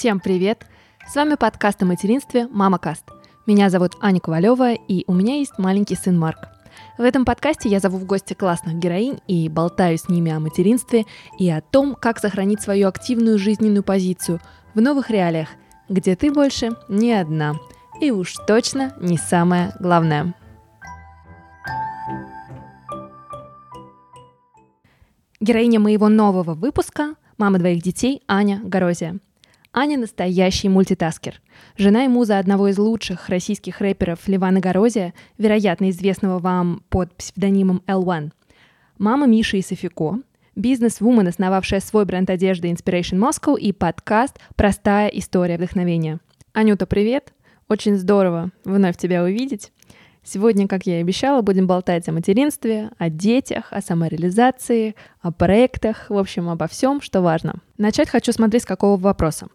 Всем привет! С вами подкаст о материнстве «Мама Каст». Меня зовут Аня Ковалева, и у меня есть маленький сын Марк. В этом подкасте я зову в гости классных героинь и болтаю с ними о материнстве и о том, как сохранить свою активную жизненную позицию в новых реалиях, где ты больше не одна. И уж точно не самое главное. Героиня моего нового выпуска – мама двоих детей Аня Горозия – Аня настоящий мультитаскер. Жена и муза одного из лучших российских рэперов Ливана Горозия, вероятно известного вам под псевдонимом L1. Мама Миши и Софико, бизнес-вумен, основавшая свой бренд одежды Inspiration Moscow и подкаст «Простая история вдохновения». Анюта, привет! Очень здорово вновь тебя увидеть. Сегодня, как я и обещала, будем болтать о материнстве, о детях, о самореализации, о проектах, в общем, обо всем, что важно. Начать хочу смотреть с какого вопроса.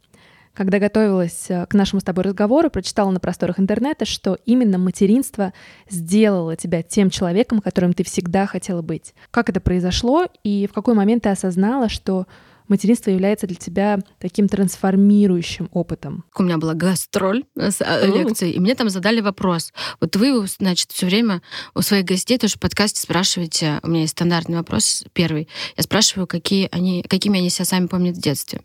Когда готовилась э, к нашему с тобой разговору, прочитала на просторах интернета, что именно материнство сделало тебя тем человеком, которым ты всегда хотела быть. Как это произошло и в какой момент ты осознала, что материнство является для тебя таким трансформирующим опытом? У меня была гастроль с э, лекцией, и мне там задали вопрос. Вот вы, значит, все время у своих гостей тоже в подкасте спрашиваете, у меня есть стандартный вопрос первый, я спрашиваю, какие они, какими они себя сами помнят в детстве.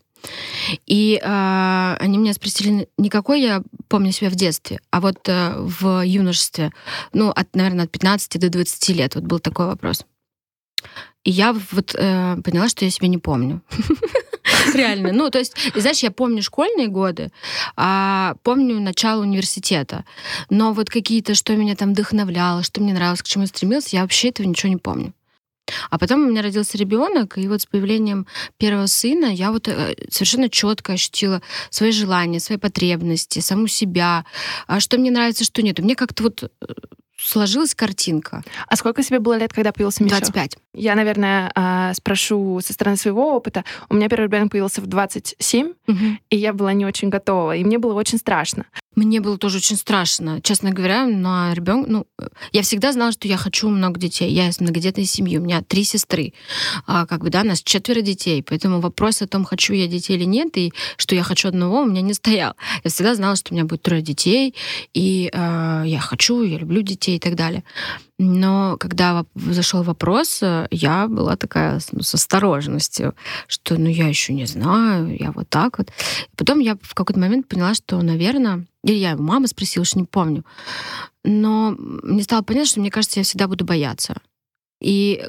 И э, они меня спросили, не какой я помню себя в детстве, а вот э, в юношестве, ну, от, наверное, от 15 до 20 лет. Вот был такой вопрос. И я вот э, поняла, что я себя не помню. Реально. Ну, то есть, знаешь, я помню школьные годы, а помню начало университета. Но вот какие-то, что меня там вдохновляло, что мне нравилось, к чему стремился, я вообще этого ничего не помню. А потом у меня родился ребенок, и вот с появлением первого сына я вот э, совершенно четко ощутила свои желания, свои потребности, саму себя, а что мне нравится, что нет. И мне как-то вот э, сложилась картинка. А сколько тебе было лет, когда появился Миша? 25. Я, наверное, а, спрошу со стороны своего опыта. У меня первый ребенок появился в 27, угу. и я была не очень готова, и мне было очень страшно. Мне было тоже очень страшно, честно говоря, на ребенка. Ну, я всегда знала, что я хочу много детей. Я из многодетной семьи, у меня три сестры. А, как бы, да, нас четверо детей. Поэтому вопрос о том, хочу я детей или нет, и что я хочу одного, у меня не стоял. Я всегда знала, что у меня будет трое детей, и э, я хочу, я люблю детей и так далее. Но когда зашел вопрос, э, я была такая ну, с осторожностью, что ну я еще не знаю, я вот так вот. Потом я в какой-то момент поняла, что, наверное, или я его мама спросила, что не помню. Но мне стало понятно, что мне кажется, я всегда буду бояться. И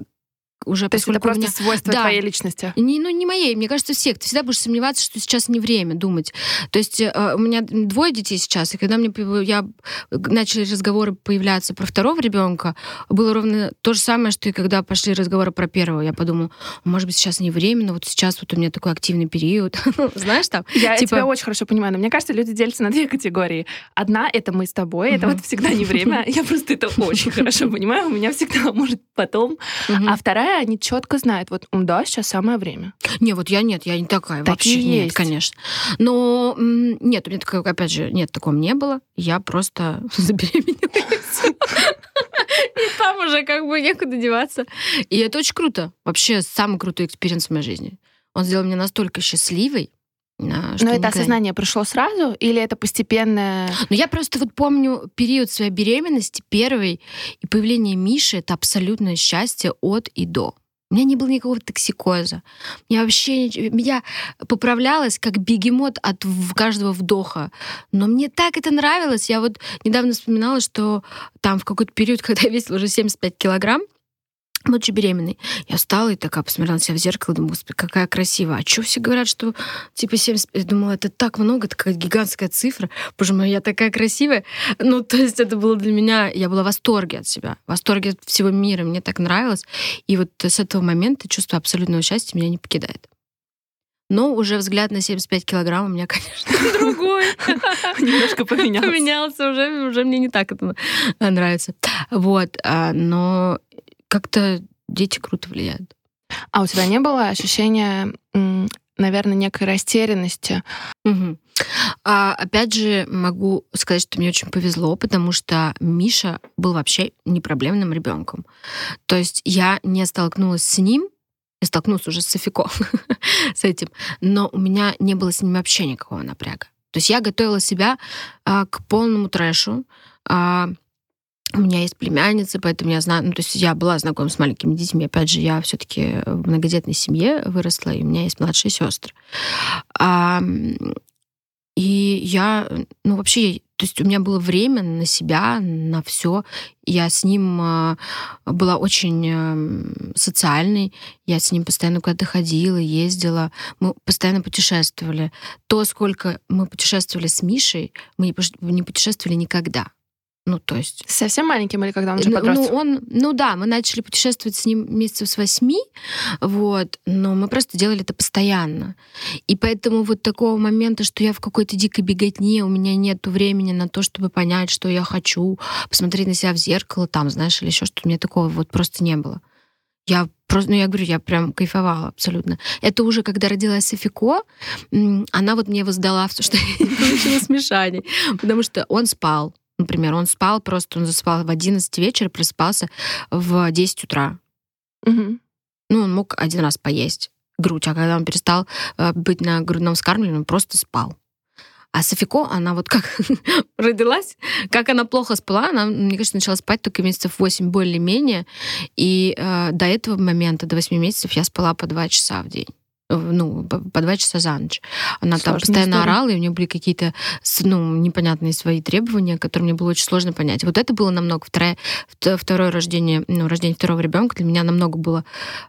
уже То есть это просто меня... свойство да. твоей личности? Не, ну, не моей. Мне кажется, всех. Ты всегда будешь сомневаться, что сейчас не время думать. То есть э, у меня двое детей сейчас, и когда мне я начали разговоры появляться про второго ребенка, было ровно то же самое, что и когда пошли разговоры про первого. Я подумала, может быть, сейчас не время, но вот сейчас вот у меня такой активный период. Знаешь, там? Я типа... тебя очень хорошо понимаю, но мне кажется, люди делятся на две категории. Одна — это мы с тобой, это вот всегда не время. Я просто это очень хорошо понимаю, у меня всегда может потом. А вторая они четко знают, вот да, сейчас самое время. Не, вот я нет, я не такая. Так вообще нет, есть. конечно. Но нет, у меня такого, опять же, нет, такого не было. Я просто забеременела. И там уже как бы некуда деваться. И это очень круто. Вообще самый крутой experience в моей жизни. Он сделал меня настолько счастливой, но это осознание пришло сразу или это постепенно? Ну, я просто вот помню период своей беременности первой и появление Миши — это абсолютное счастье от и до. У меня не было никакого токсикоза. Я вообще я поправлялась как бегемот от каждого вдоха. Но мне так это нравилось. Я вот недавно вспоминала, что там в какой-то период, когда я весила уже 75 килограмм, будучи беременной, я встала и такая посмотрела на себя в зеркало, думаю, господи, какая красивая. А что все говорят, что типа 70... Я думала, это так много, это какая гигантская цифра. Боже мой, я такая красивая. Ну, то есть это было для меня... Я была в восторге от себя, в восторге от всего мира. Мне так нравилось. И вот с этого момента чувство абсолютного счастья меня не покидает. Но уже взгляд на 75 килограмм у меня, конечно, другой. Немножко поменялся. Поменялся уже, уже мне не так это нравится. Вот, а, но как-то дети круто влияют. А у тебя не было ощущения, наверное, некой растерянности? Угу. А, опять же, могу сказать, что мне очень повезло, потому что Миша был вообще не проблемным ребенком. То есть я не столкнулась с ним я столкнулась уже с Софико, с этим. Но у меня не было с ним вообще никакого напряга. То есть я готовила себя а, к полному трэшу. А, у меня есть племянница, поэтому я знаю, ну, то есть я была знакома с маленькими детьми. Опять же, я все-таки в многодетной семье выросла, и у меня есть младшие сестры. А, и я, ну, вообще, то есть у меня было время на себя, на все. Я с ним а, была очень эм, социальной. Я с ним постоянно куда-то ходила, ездила. Мы постоянно путешествовали. То, сколько мы путешествовали с Мишей, мы не путешествовали никогда. Ну, то есть... Совсем маленьким или когда он уже подрос? Ну, он, ну да, мы начали путешествовать с ним месяцев с восьми, вот, но мы просто делали это постоянно. И поэтому вот такого момента, что я в какой-то дикой беготне, у меня нет времени на то, чтобы понять, что я хочу, посмотреть на себя в зеркало там, знаешь, или еще что-то, у меня такого вот просто не было. Я просто, ну я говорю, я прям кайфовала абсолютно. Это уже когда родилась Софико, она вот мне воздала все, что я не получила смешаний, потому что он спал, Например, он спал просто, он засыпал в 11 вечера, просыпался в 10 утра. Угу. Ну, он мог один раз поесть грудь, а когда он перестал э, быть на грудном скармливании, он просто спал. А Софико, она вот как родилась, как она плохо спала, она, мне кажется, начала спать только месяцев 8 более-менее. И э, до этого момента, до 8 месяцев, я спала по 2 часа в день ну, по два часа за ночь. Она Сложная там постоянно история. орала, и у нее были какие-то ну, непонятные свои требования, которые мне было очень сложно понять. Вот это было намного второе, второе рождение, ну, рождение второго ребенка для меня намного было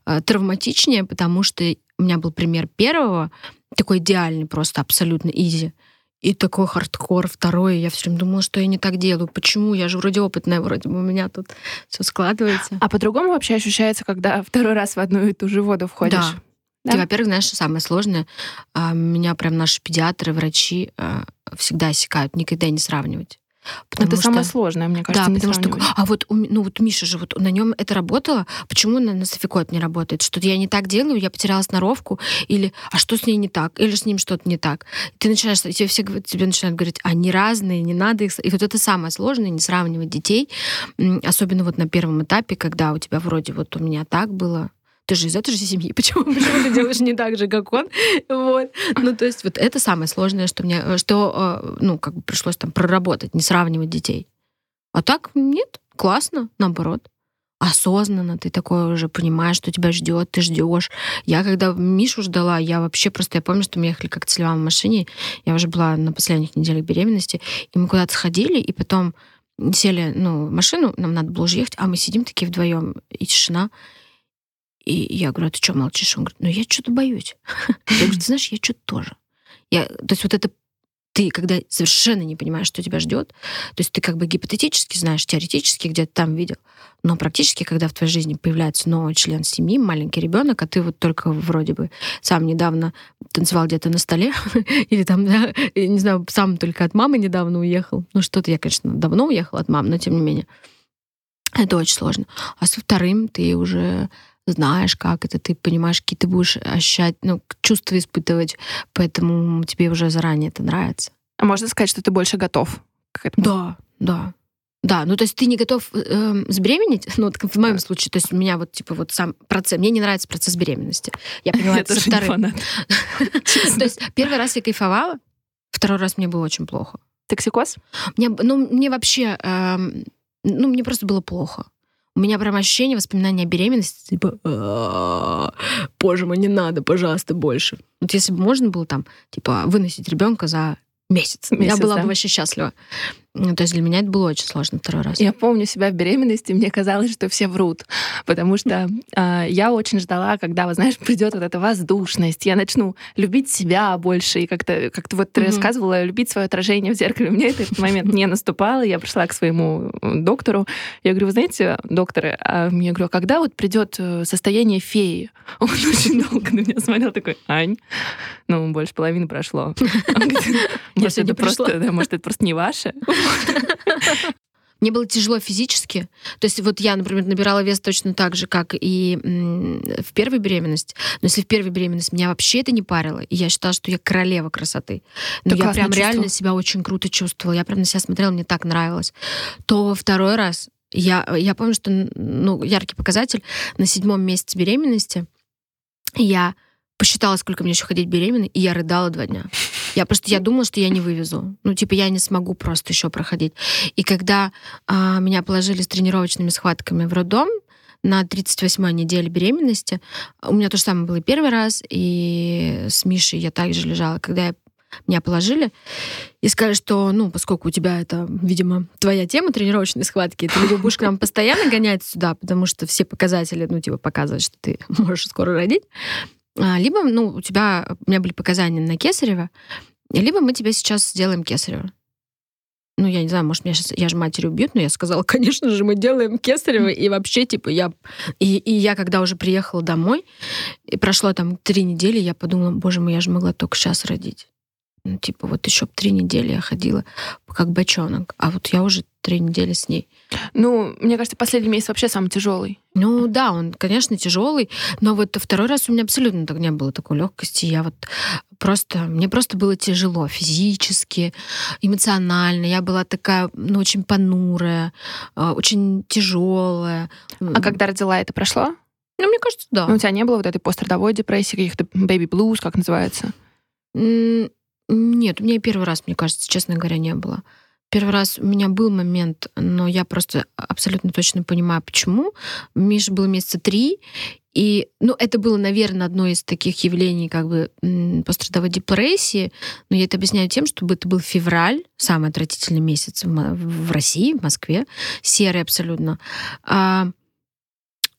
э, травматичнее, потому что у меня был пример первого, такой идеальный, просто абсолютно easy. И такой хардкор второй. Я все время думала, что я не так делаю. Почему? Я же вроде опытная, вроде бы у меня тут все складывается. А по-другому вообще ощущается, когда второй раз в одну и ту же воду входишь? Да. Да? Ты, во-первых, знаешь, что самое сложное, а, меня прям наши педиатры, врачи а, всегда осекают, никогда не сравнивать. Потому это что... самое сложное, мне кажется, да, потому что, а вот, ну вот Миша же, вот на нем это работало, почему на, на Софико это не работает? Что я не так делаю, я потеряла сноровку, или а что с ней не так, или с ним что-то не так. Ты начинаешь, тебе все тебе начинают говорить, они разные, не надо их... И вот это самое сложное, не сравнивать детей, особенно вот на первом этапе, когда у тебя вроде вот у меня так было, ты же из этой же семьи, почему, почему ты делаешь не так же, как он? Вот. Ну, то есть вот это самое сложное, что мне, что, э, ну, как бы пришлось там проработать, не сравнивать детей. А так нет, классно, наоборот. Осознанно ты такое уже понимаешь, что тебя ждет, ты ждешь. Я когда Мишу ждала, я вообще просто, я помню, что мы ехали как-то с в машине, я уже была на последних неделях беременности, и мы куда-то сходили, и потом сели ну, в машину, нам надо было уже ехать, а мы сидим такие вдвоем, и тишина. И я говорю, а ты что молчишь? Он говорит, ну я что-то боюсь. Я говорю, ты знаешь, я что-то тоже. Я, то есть вот это ты, когда совершенно не понимаешь, что тебя ждет, то есть ты как бы гипотетически знаешь, теоретически где-то там видел, но практически, когда в твоей жизни появляется новый член семьи, маленький ребенок, а ты вот только вроде бы сам недавно танцевал где-то на столе, или там, да, не знаю, сам только от мамы недавно уехал. Ну что-то я, конечно, давно уехал от мамы, но тем не менее. Это очень сложно. А со вторым ты уже знаешь, как это, ты понимаешь, какие ты будешь ощущать, ну, чувства испытывать, поэтому тебе уже заранее это нравится. А можно сказать, что ты больше готов к этому? Да, да. Да, ну то есть ты не готов э, забеременеть, ну в моем случае, то есть у меня вот типа вот сам процесс, мне не нравится процесс беременности. Я поняла это со вторым. То есть первый раз я кайфовала, второй раз мне было очень плохо. Токсикоз? Мне, ну мне вообще, эм, ну мне просто было плохо у меня прям ощущение, воспоминания о беременности, типа, боже мой, не надо, пожалуйста, больше. Вот если бы можно было там, типа, выносить ребенка за месяц, месяц я была да? бы вообще счастлива. Ну, то есть для меня это было очень сложно второй раз. Я помню себя в беременности, мне казалось, что все врут, потому что э, я очень ждала, когда, вы знаешь, придет вот эта воздушность, я начну любить себя больше, и как-то, как то вот ты mm-hmm. рассказывала, любить свое отражение в зеркале. У меня этот момент не наступал, я пришла к своему доктору, я говорю, вы знаете, докторы, а я говорю, а когда вот придет э, состояние феи? Он очень долго на меня смотрел, такой, Ань, ну, больше половины прошло. Может, это просто, может, это просто не ваше? Мне было тяжело физически. То есть вот я, например, набирала вес точно так же, как и в первой беременности. Но если в первой беременности меня вообще это не парило, и я считала, что я королева красоты, но я прям реально себя очень круто чувствовала, я прям на себя смотрела, мне так нравилось, то во второй раз я, я помню, что ну, яркий показатель. На седьмом месяце беременности Я посчитала, сколько мне еще ходить беременной, и я рыдала два дня. Я просто я думала, что я не вывезу. Ну, типа, я не смогу просто еще проходить. И когда а, меня положили с тренировочными схватками в роддом, на 38-й неделе беременности. У меня то же самое было первый раз, и с Мишей я также лежала. Когда я меня положили и сказали, что, ну, поскольку у тебя это, видимо, твоя тема тренировочной схватки, ты либо будешь к нам постоянно гонять сюда, потому что все показатели, ну, типа, показывают, что ты можешь скоро родить, а, либо, ну, у тебя, у меня были показания на Кесарева, либо мы тебе сейчас сделаем Кесарева. Ну, я не знаю, может, меня сейчас, я же матери убьют, но я сказала, конечно же, мы делаем Кесарева, и вообще, типа, я... И, и я, когда уже приехала домой, и прошло там три недели, я подумала, боже мой, я же могла только сейчас родить. Ну, типа, вот еще три недели я ходила как бочонок, а вот я уже три недели с ней. Ну, мне кажется, последний месяц вообще самый тяжелый. Ну да, он, конечно, тяжелый, но вот второй раз у меня абсолютно так не было такой легкости. Я вот просто, мне просто было тяжело физически, эмоционально. Я была такая, ну, очень понурая, а, очень тяжелая. А когда родила, это прошло? Ну, мне кажется, да. Ну, у тебя не было вот этой пострадовой депрессии, каких-то baby blues, как называется? Нет, у меня первый раз, мне кажется, честно говоря, не было. Первый раз у меня был момент, но я просто абсолютно точно понимаю, почему. Миша был месяца три, и, ну, это было, наверное, одно из таких явлений как бы пострадовой депрессии, но я это объясняю тем, чтобы это был февраль, самый отвратительный месяц в, в России, в Москве, серый абсолютно. А,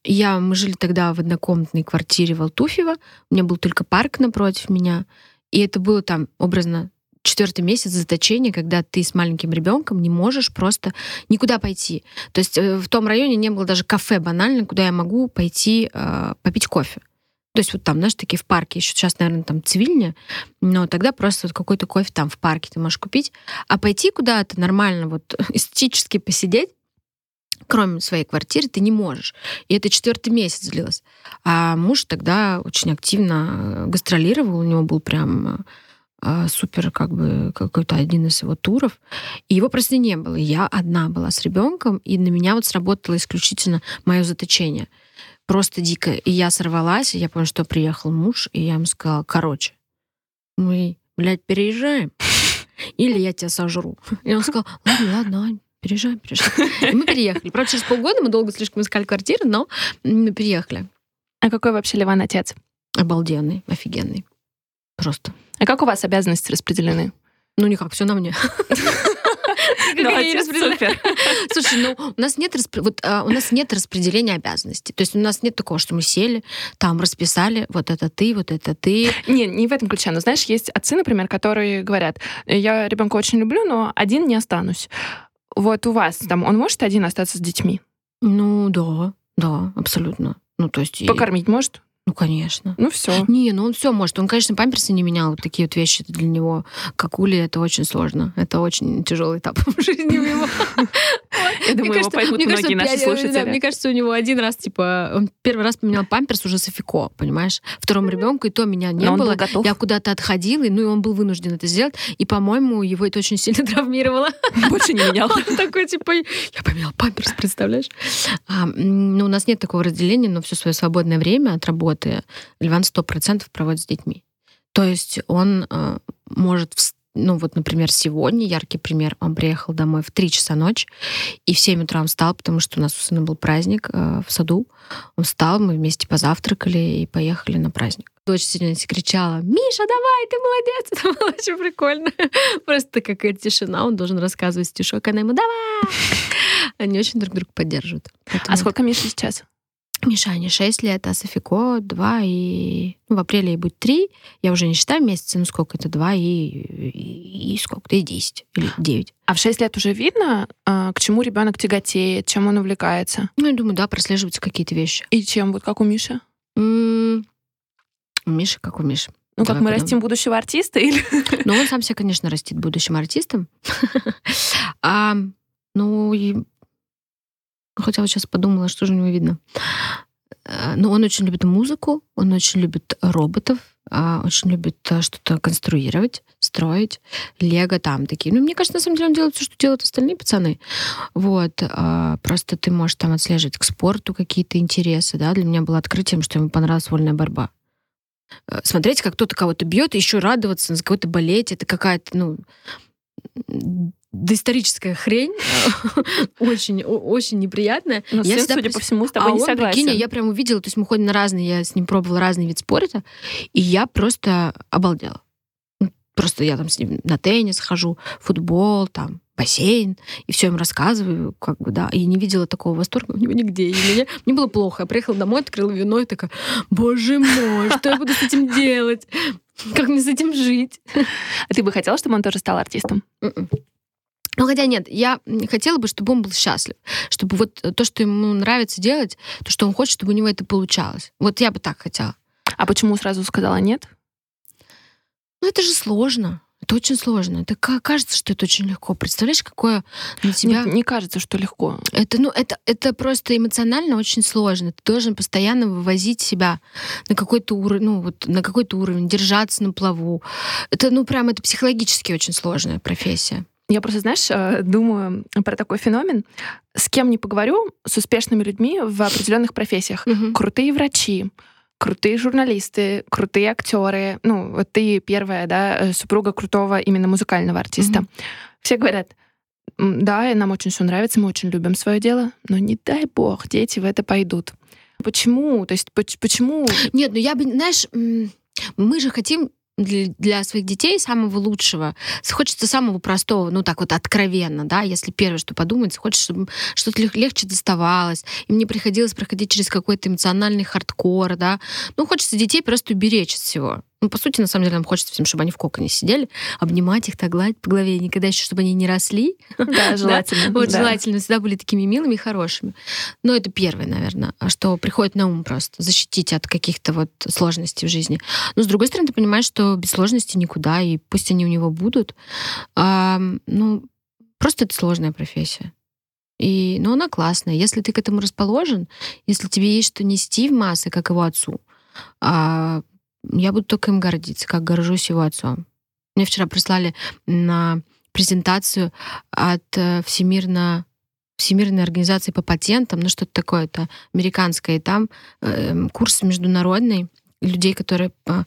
я, мы жили тогда в однокомнатной квартире в Алтуфьево, у меня был только парк напротив меня, и это было там образно четвертый месяц заточения, когда ты с маленьким ребенком не можешь просто никуда пойти. То есть э, в том районе не было даже кафе банально, куда я могу пойти э, попить кофе. То есть вот там, знаешь, такие в парке, еще сейчас, наверное, там цивильня, но тогда просто вот какой-то кофе там в парке ты можешь купить. А пойти куда-то нормально, вот эстетически посидеть, кроме своей квартиры, ты не можешь. И это четвертый месяц длилось. А муж тогда очень активно э, гастролировал, у него был прям э, супер как бы какой-то один из его туров. И его просто не было. Я одна была с ребенком, и на меня вот сработало исключительно мое заточение. Просто дико. И я сорвалась, и я помню, что приехал муж, и я ему сказала, короче, мы, блядь, переезжаем, или я тебя сожру. И он сказал, ладно, ладно, переезжаем, переезжаем. И мы переехали. Правда, через полгода мы долго слишком искали квартиру, но мы переехали. А какой вообще Ливан отец? Обалденный, офигенный. Просто. А как у вас обязанности распределены? Ну, никак, все на мне. Супер. Слушай, ну у нас нет вот а, у нас нет распределения обязанностей. То есть у нас нет такого, что мы сели, там расписали, вот это ты, вот это ты. Не, не в этом ключе. Но знаешь, есть отцы, например, которые говорят: я ребенка очень люблю, но один не останусь. Вот у вас там он может один остаться с детьми? Ну да, да, абсолютно. Ну, то есть... Покормить может? Ну, конечно. Ну, все. Не, ну он все может. Он, конечно, памперсы не менял. Вот такие вот вещи для него, как ули, это очень сложно. Это очень тяжелый этап в жизни его. Я думаю, его поймут многие наши слушатели. Мне кажется, у него один раз, типа, он первый раз поменял памперс уже Софико, понимаешь? Второму ребенку, и то меня не было. Я куда-то отходила, ну и он был вынужден это сделать. И, по-моему, его это очень сильно травмировало. Больше не менял. Он такой, типа, я поменял памперс, представляешь? Ну, у нас нет такого разделения, но все свое свободное время от работы работы сто процентов проводит с детьми. То есть он э, может ну вот, например, сегодня, яркий пример, он приехал домой в 3 часа ночи, и в 7 утра он встал, потому что у нас у сына был праздник э, в саду. Он встал, мы вместе позавтракали и поехали на праздник. Дочь сегодня кричала, Миша, давай, ты молодец! Это было очень прикольно. Просто какая тишина, он должен рассказывать стишок, она ему, давай! Они очень друг друга поддерживают. Поэтому... А сколько Миша сейчас? Мишане 6 лет, а Софико 2 и... Ну, в апреле ей будет 3. Я уже не считаю месяцы, ну сколько это, 2 и, и, и сколько-то, и 10 или 9. А в 6 лет уже видно, а, к чему ребенок тяготеет, чем он увлекается? Ну, я думаю, да, прослеживаются какие-то вещи. И чем? Вот как у Миши? М-м- у Миши, как у Миши. Ну, Давай как мы потом. растим будущего артиста? Или? Ну, он сам себя, конечно, растит будущим артистом. а, ну, и Хотя вот сейчас подумала, что же у него видно. Э, Но он очень любит музыку, он очень любит роботов, а, очень любит э, что-то конструировать, строить, лего там такие. Ну, мне кажется, на самом деле он делает все, что делают остальные пацаны. Вот. А, просто ты можешь там отслеживать к спорту какие-то интересы, да. Для меня было открытием, что ему понравилась вольная борьба. э, смотреть, как кто-то кого-то бьет, и еще радоваться, за кого-то болеть, это какая-то, ну, доисторическая хрень, очень, очень неприятная. Но я сын, судя по всему, с тобой а не он, согласен. Прикинь, я прям увидела, то есть мы ходим на разные, я с ним пробовала разный вид спорта, и я просто обалдела. Ну, просто я там с ним на теннис хожу, футбол, там, бассейн, и все им рассказываю, как бы, да, и не видела такого восторга у него нигде. И мне, мне было плохо. Я приехала домой, открыла вино и такая, боже мой, что я буду с этим делать? Как мне с этим жить? А ты бы хотела, чтобы он тоже стал артистом? М-м. Ну, хотя нет, я хотела бы, чтобы он был счастлив, чтобы вот то, что ему нравится делать, то, что он хочет, чтобы у него это получалось. Вот я бы так хотела. А почему сразу сказала нет? Ну, это же сложно. Это очень сложно. Это кажется, что это очень легко. Представляешь, какое на тебя... Не, не кажется, что легко. Это, ну, это, это просто эмоционально очень сложно. Ты должен постоянно вывозить себя на какой-то уровень, ну, вот на какой-то уровень, держаться на плаву. Это, ну, прям, это психологически очень сложная профессия. Я просто, знаешь, э, думаю про такой феномен. С кем не поговорю, с успешными людьми в определенных профессиях. Мгм. Крутые врачи, крутые журналисты, крутые актеры. Ну, вот ты первая, да, э, супруга крутого именно музыкального артиста. Мгм. Все говорят, «М, да, и нам очень все нравится, мы очень любим свое дело, но не дай бог, дети в это пойдут. Почему? То есть поч- почему? Нет, ну я бы, знаешь, мы же хотим для, своих детей самого лучшего. Хочется самого простого, ну так вот откровенно, да, если первое, что подумается, хочется, чтобы что-то лег- легче доставалось, им не приходилось проходить через какой-то эмоциональный хардкор, да. Ну, хочется детей просто уберечь от всего. Ну, по сути, на самом деле, нам хочется всем, чтобы они в коконе сидели, обнимать их, так гладить по голове, и никогда еще, чтобы они не росли. Да, желательно. Вот желательно всегда были такими милыми и хорошими. Но это первое, наверное, что приходит на ум просто. Защитить от каких-то вот сложностей в жизни. Но с другой стороны, ты понимаешь, что без сложностей никуда, и пусть они у него будут. Ну, просто это сложная профессия. И, ну, она классная. Если ты к этому расположен, если тебе есть что нести в массы, как его отцу, а, я буду только им гордиться, как горжусь его отцом. Мне вчера прислали на презентацию от э, Всемирно Всемирной организации по патентам, ну что-то такое, это американское, и там э, курс международный людей, которые э,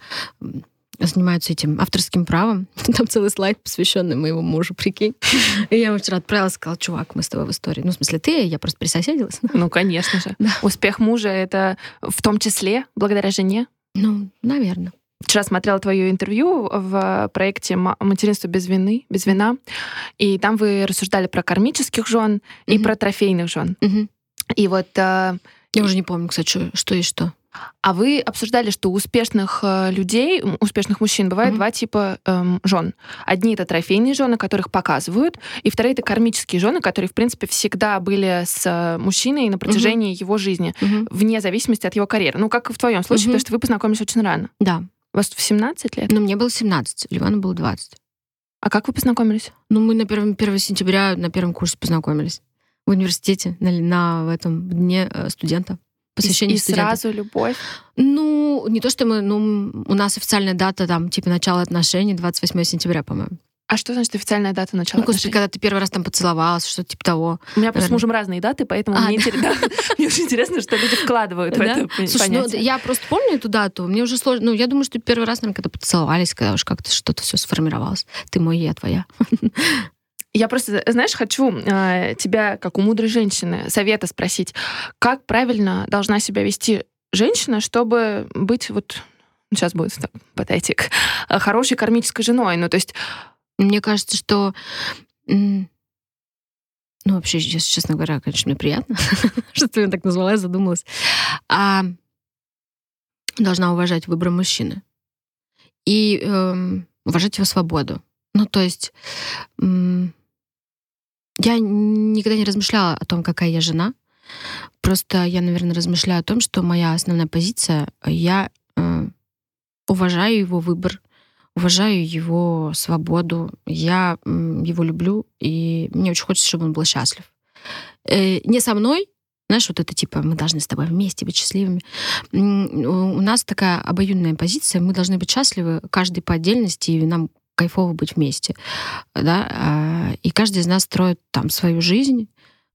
занимаются этим авторским правом. Там целый слайд, посвященный моему мужу, прикинь. И я ему вчера отправила, сказала, чувак, мы с тобой в истории. Ну, в смысле, ты, я просто присоседилась. Ну, конечно же. Да. Успех мужа — это в том числе благодаря жене. Ну, наверное. Вчера смотрела твое интервью в проекте «Ма- «Материнство без вины», без вина, и там вы рассуждали про кармических жен и про трофейных жен. Мгм. И вот, э, Я уже не помню, кстати, что, что и что. А вы обсуждали, что у успешных э, людей, успешных мужчин бывает Мгм. два типа эм, жен. Одни это трофейные жены, которых показывают, и вторые это кармические жены, которые в принципе всегда были с э, мужчиной на протяжении его жизни, Мгм. вне зависимости от его карьеры. Ну как в твоем случае, Мгм. потому что вы познакомились очень рано. Да. Вас в 17 лет. Но мне было 17, Ливану было 20. А как вы познакомились? Ну, мы на первом, 1 сентября на первом курсе познакомились. В университете, на, на этом дне э, студента. Посвящение и, и сразу любовь. Ну, не то, что мы... Ну, у нас официальная дата, там, типа, начала отношений 28 сентября, по-моему. А что значит официальная дата начала Ну, господи, отношений? когда ты первый раз там поцеловалась, что-то типа того. У меня просто с наверное. мужем разные даты, поэтому А, мне, да. интересно, мне очень интересно, что люди вкладывают в это Слушай, ну, я просто помню эту дату, мне уже сложно... Ну, я думаю, что первый раз, наверное, когда поцеловались, когда уж как-то что-то все сформировалось. Ты мой, я твоя. Я просто, знаешь, хочу э, тебя, как у мудрой женщины, совета спросить, как правильно должна себя вести женщина, чтобы быть вот сейчас будет так, патетик, э, хорошей кармической женой. Ну, то есть Мне кажется, что... Ну, вообще, сейчас, честно говоря, конечно, мне приятно, что ты меня так назвала, я задумалась. А, должна уважать выбор мужчины. И эм, уважать его свободу. Ну, то есть... я никогда не размышляла о том, какая я жена. Просто я, наверное, размышляю о том, что моя основная позиция, я э, уважаю его выбор, уважаю его свободу, я м, его люблю, и мне очень хочется, чтобы он был счастлив. Э, не со мной, знаешь, вот это типа, мы должны с тобой вместе быть счастливыми. У нас такая обоюдная позиция, мы должны быть счастливы, каждый по отдельности, и нам кайфово быть вместе. Да? А, И каждый из нас строит там свою жизнь,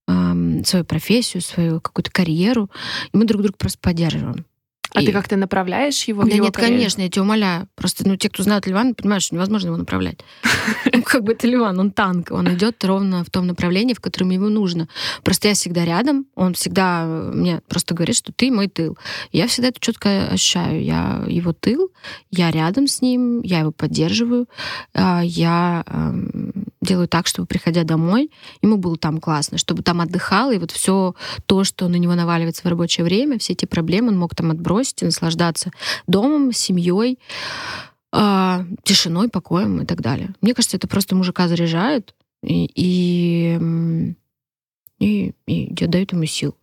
свою профессию, свою какую-то карьеру, и мы друг друга просто поддерживаем. А и... ты как-то направляешь его? Да в его нет, конечно, я тебя умоляю. Просто, ну, те, кто знают Ливана, понимаешь, что невозможно его направлять. Ну, как бы это Ливан, он танк, он идет ровно в том направлении, в котором ему нужно. Просто я всегда рядом, он всегда мне просто говорит, что ты мой тыл. Я всегда это четко ощущаю. Я его тыл, я рядом с ним, я его поддерживаю, а, я эм, делаю так, чтобы, приходя домой, ему было там классно, чтобы там отдыхал, и вот все то, что на него наваливается в рабочее время, все эти проблемы он мог там отбросить и наслаждаться домом, семьей, э, тишиной, покоем и так далее. Мне кажется, это просто мужика заряжает и, и, и, и дает ему сил.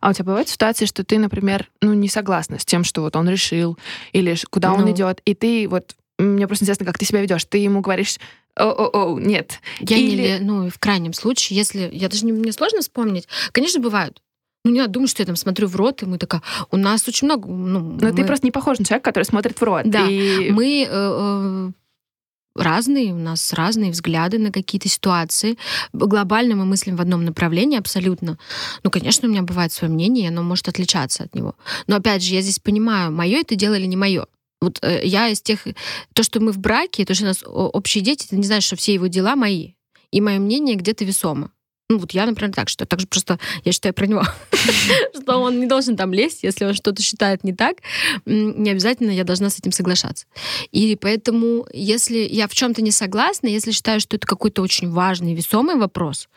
А у тебя бывают ситуации, что ты, например, ну, не согласна с тем, что вот он решил, или куда ну. он идет, и ты вот мне просто интересно, как ты себя ведешь. Ты ему говоришь, о-о-о, нет. Я Или... не, ну, в крайнем случае, если... Я даже не, мне сложно вспомнить. Конечно, бывают. Ну, не надо думать, что я там смотрю в рот, и мы такая... У нас очень много... Ну, Но мы... ты просто не похож на человека, который смотрит в рот. Да, и... мы... Э, э, разные, у нас разные взгляды на какие-то ситуации. Глобально мы мыслим в одном направлении абсолютно. Ну, конечно, у меня бывает свое мнение, оно может отличаться от него. Но опять же, я здесь понимаю, мое это дело или не мое. Вот э, я из тех... То, что мы в браке, то, что у нас общие дети, ты не знаешь, что все его дела мои. И мое мнение где-то весомо. Ну, вот я, например, так, что так же просто я считаю про него, что он не должен там лезть, если он что-то считает не так, не обязательно я должна с этим соглашаться. И поэтому, если я в чем-то не согласна, если считаю, что это какой-то очень важный, весомый вопрос,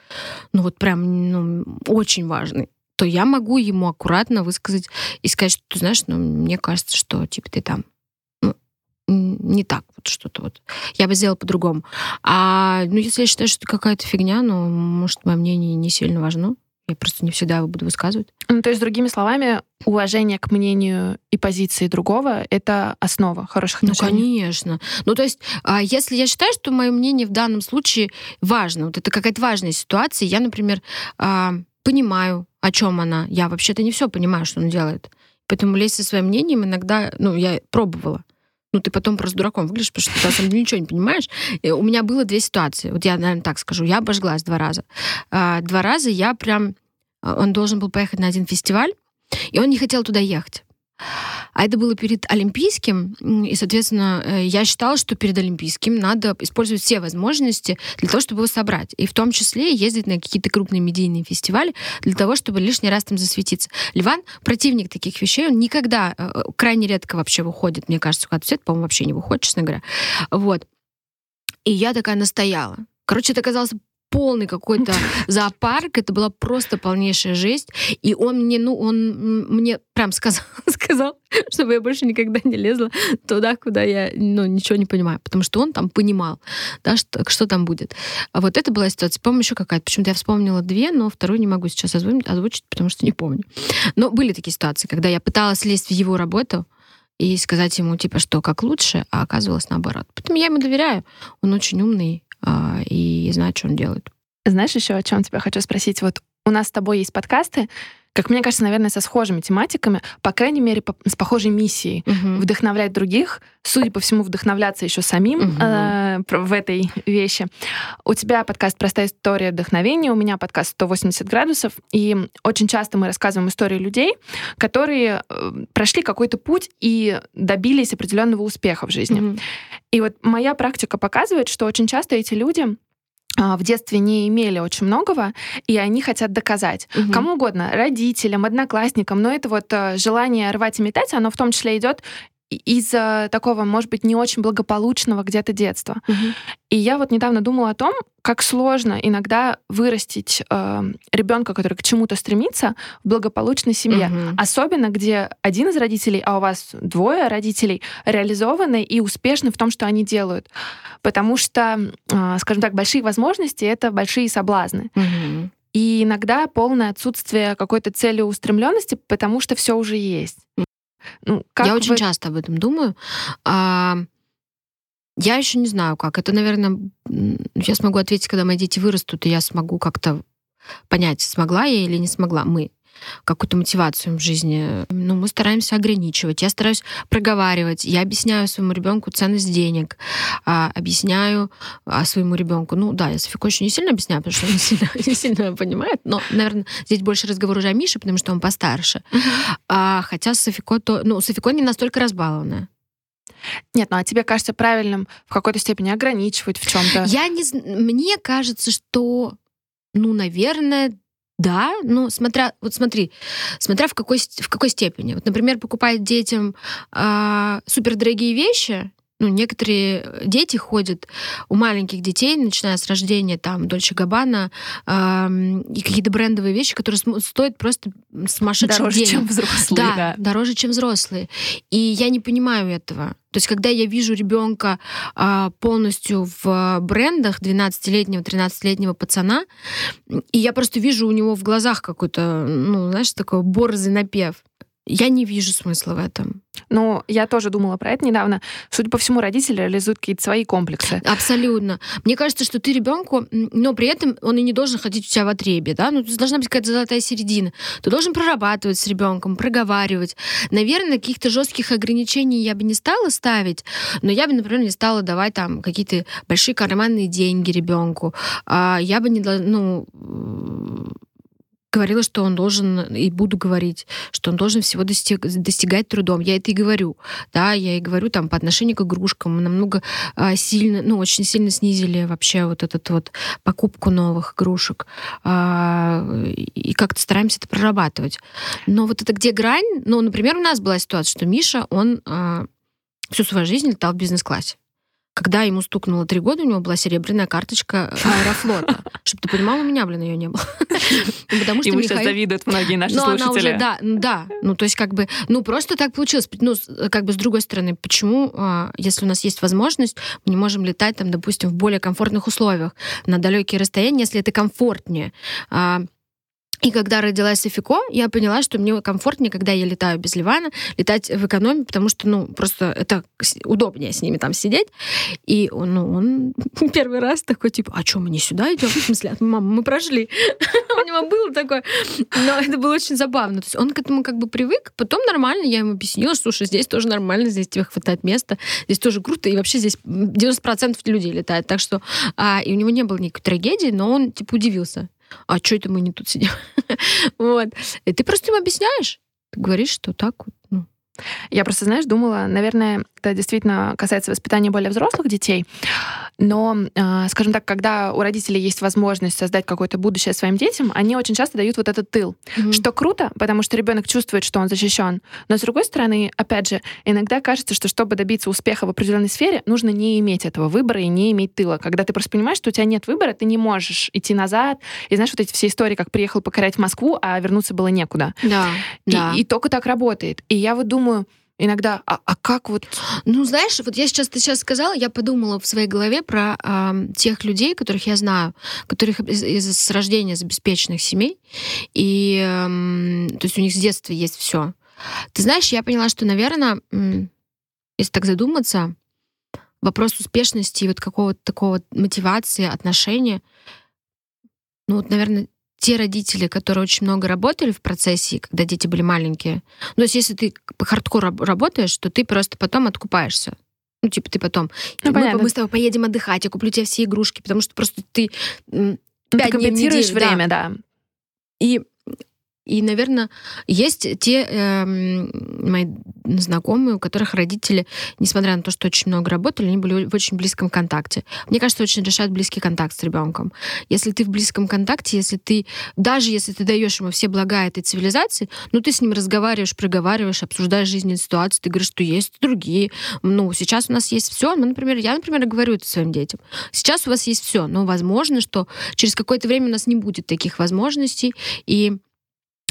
ну вот прям ну, очень важный, то я могу ему аккуратно высказать и сказать, что ты знаешь, ну, мне кажется, что типа ты там не так, вот что-то вот. Я бы сделала по-другому. А ну, если я считаю, что это какая-то фигня, ну, может, мое мнение не сильно важно. Я просто не всегда его буду высказывать. Ну, то есть, другими словами, уважение к мнению и позиции другого — это основа хороших ну, отношений. Ну, конечно. Ну, то есть, а если я считаю, что мое мнение в данном случае важно, вот это какая-то важная ситуация, я, например, а, понимаю, о чем она. Я вообще-то не все понимаю, что он делает. Поэтому лезть со своим мнением иногда, ну, я пробовала ну, ты потом просто дураком выглядишь, потому что ты на самом деле ничего не понимаешь. И у меня было две ситуации. Вот я, наверное, так скажу. Я обожглась два раза. А, два раза я прям... А, он должен был поехать на один фестиваль, и он не хотел туда ехать. А это было перед Олимпийским, и, соответственно, э, я считала, что перед Олимпийским надо использовать все возможности для того, чтобы его собрать. И в том числе ездить на какие-то крупные медийные фестивали для того, чтобы лишний раз там засветиться. Ливан противник таких вещей, он никогда, э, э, крайне редко вообще выходит, мне кажется, куда-то свет, по-моему, вообще не выходит, честно говоря. Вот. И я такая настояла. Короче, это оказалось полный какой-то зоопарк, это была просто полнейшая жесть. И он мне, ну, он мне прям сказал, сказал, чтобы я больше никогда не лезла туда, куда я, ну, ничего не понимаю. Потому что он там понимал, да, что, что там будет. А вот это была ситуация. По-моему, еще какая-то. Почему-то я вспомнила две, но вторую не могу сейчас озвучить, озвучить, потому что не помню. Но были такие ситуации, когда я пыталась лезть в его работу, и сказать ему, типа, что как лучше, а оказывалось наоборот. Поэтому я ему доверяю. Он очень умный, и знать, что он делает. Знаешь, еще о чем тебя хочу спросить? Вот у нас с тобой есть подкасты, как мне кажется, наверное, со схожими тематиками, по крайней мере, по, с похожей миссией. Угу. Вдохновлять других, судя по всему, вдохновляться еще самим угу. э, в этой вещи. У тебя подкаст «Простая история вдохновения», у меня подкаст «180 градусов», и очень часто мы рассказываем истории людей, которые э, прошли какой-то путь и добились определенного успеха в жизни. Угу. И вот моя практика показывает, что очень часто эти люди в детстве не имели очень многого, и они хотят доказать угу. кому угодно, родителям, одноклассникам, но это вот э, желание рвать и метать, оно в том числе идет из-за такого, может быть, не очень благополучного где-то детства. Угу. И я вот недавно думала о том, как сложно иногда вырастить э, ребенка, который к чему-то стремится, в благополучной семье. Угу. Особенно, где один из родителей, а у вас двое родителей, реализованы и успешны в том, что они делают. Потому что, э, скажем так, большие возможности — это большие соблазны. Угу. И иногда полное отсутствие какой-то целеустремленности, потому что все уже есть. Ну, как я вы... очень часто об этом думаю. А, я еще не знаю, как. Это, наверное, я смогу ответить, когда мои дети вырастут, и я смогу как-то понять, смогла я или не смогла. Мы. Какую-то мотивацию в жизни. Ну, мы стараемся ограничивать. Я стараюсь проговаривать. Я объясняю своему ребенку ценность денег. А, объясняю а, своему ребенку. Ну да, я Софику очень не сильно объясняю, потому что он не сильно, не сильно понимает. Но, наверное, здесь больше разговор уже о Мише, потому что он постарше. А, хотя Софико то... Ну, Софико не настолько разбалованная. Нет, ну а тебе кажется правильным в какой-то степени ограничивать в чем-то? Я не Мне кажется, что, ну, наверное, да, ну, смотря, вот смотри, смотря в какой, в какой степени. Вот, например, покупать детям э, супердорогие вещи, ну, некоторые дети ходят у маленьких детей, начиная с рождения, там, Дольче Габбана, э, и какие-то брендовые вещи, которые стоят просто сумасшедших дороже, денег. чем взрослые. Да, да, дороже, чем взрослые. И я не понимаю этого. То есть, когда я вижу ребенка а, полностью в брендах 12-летнего, 13-летнего пацана, и я просто вижу у него в глазах какой-то, ну, знаешь, такой борзый напев. Я не вижу смысла в этом. Ну, я тоже думала про это недавно. Судя по всему, родители реализуют какие-то свои комплексы. Абсолютно. Мне кажется, что ты ребенку, но при этом он и не должен ходить у тебя в отребе, да? Ну, должна быть какая-то золотая середина. Ты должен прорабатывать с ребенком, проговаривать. Наверное, каких-то жестких ограничений я бы не стала ставить, но я бы, например, не стала давать там какие-то большие карманные деньги ребенку. А я бы не, ну, говорила, что он должен, и буду говорить, что он должен всего достиг, достигать трудом. Я это и говорю. Да, я и говорю там по отношению к игрушкам. Мы намного а, сильно, ну, очень сильно снизили вообще вот этот вот покупку новых игрушек. А, и как-то стараемся это прорабатывать. Но вот это где грань? Ну, например, у нас была ситуация, что Миша, он а, всю свою жизнь летал в бизнес-классе. Когда ему стукнуло три года, у него была серебряная карточка Аэрофлота. Чтобы ты понимал, у меня, блин, ее не было. Потому что Ему сейчас завидуют многие наши слушатели. да, да. Ну, то есть, как бы, ну, просто так получилось. Ну, как бы, с другой стороны, почему, а, если у нас есть возможность, мы не можем летать, там, допустим, в более комфортных условиях, на далекие расстояния, если это комфортнее. И когда родилась Софико, я поняла, что мне комфортнее, когда я летаю без Ливана, летать в экономе, потому что, ну, просто это удобнее с ними там сидеть. И он, ну, он первый раз такой, типа, а что, мы не сюда идем? В смысле, мама, мы прошли. У него было такое. Но это было очень забавно. То есть он к этому как бы привык, потом нормально, я ему объяснила, слушай, здесь тоже нормально, здесь тебе хватает места, здесь тоже круто, и вообще здесь 90% людей летает. Так что, а, и у него не было никакой трагедии, но он, типа, удивился а что это мы не тут сидим? вот. И ты просто им объясняешь. Ты говоришь, что так вот, ну, я просто, знаешь, думала, наверное, это действительно касается воспитания более взрослых детей, но, а, скажем так, когда у родителей есть возможность создать какое-то будущее своим детям, они очень часто дают вот этот тыл, mm-hmm. что круто, потому что ребенок чувствует, что он защищен. Но с другой стороны, опять же, иногда кажется, что чтобы добиться успеха в определенной сфере, нужно не иметь этого выбора и не иметь тыла. Когда ты просто понимаешь, что у тебя нет выбора, ты не можешь идти назад. И знаешь, вот эти все истории, как приехал покорять Москву, а вернуться было некуда. Да. И, да. и только так работает. И я вот думаю, иногда, а, а как вот... Ну, знаешь, вот я сейчас, ты сейчас сказала, я подумала в своей голове про э, тех людей, которых я знаю, которых из, из с рождения из обеспеченных семей, и э, то есть у них с детства есть все. Ты знаешь, я поняла, что, наверное, э, если так задуматься, вопрос успешности и вот какого-то такого мотивации, отношения, ну вот, наверное, те родители, которые очень много работали в процессе, когда дети были маленькие, ну, то есть если ты по хардкору работаешь, то ты просто потом откупаешься. Ну, типа, ты потом, ну, мы, мы с тобой поедем отдыхать, я куплю тебе все игрушки, потому что просто ты ну, дней в неделю, время, да. да. И и, наверное, есть те э, мои знакомые, у которых родители, несмотря на то, что очень много работали, они были в очень близком контакте. Мне кажется, очень решает близкий контакт с ребенком. Если ты в близком контакте, если ты, даже если ты даешь ему все блага этой цивилизации, ну ты с ним разговариваешь, проговариваешь, обсуждаешь жизненные ситуации, ты говоришь, что есть другие. Ну, сейчас у нас есть все. Ну, например, я, например, говорю это своим детям. Сейчас у вас есть все, но возможно, что через какое-то время у нас не будет таких возможностей, и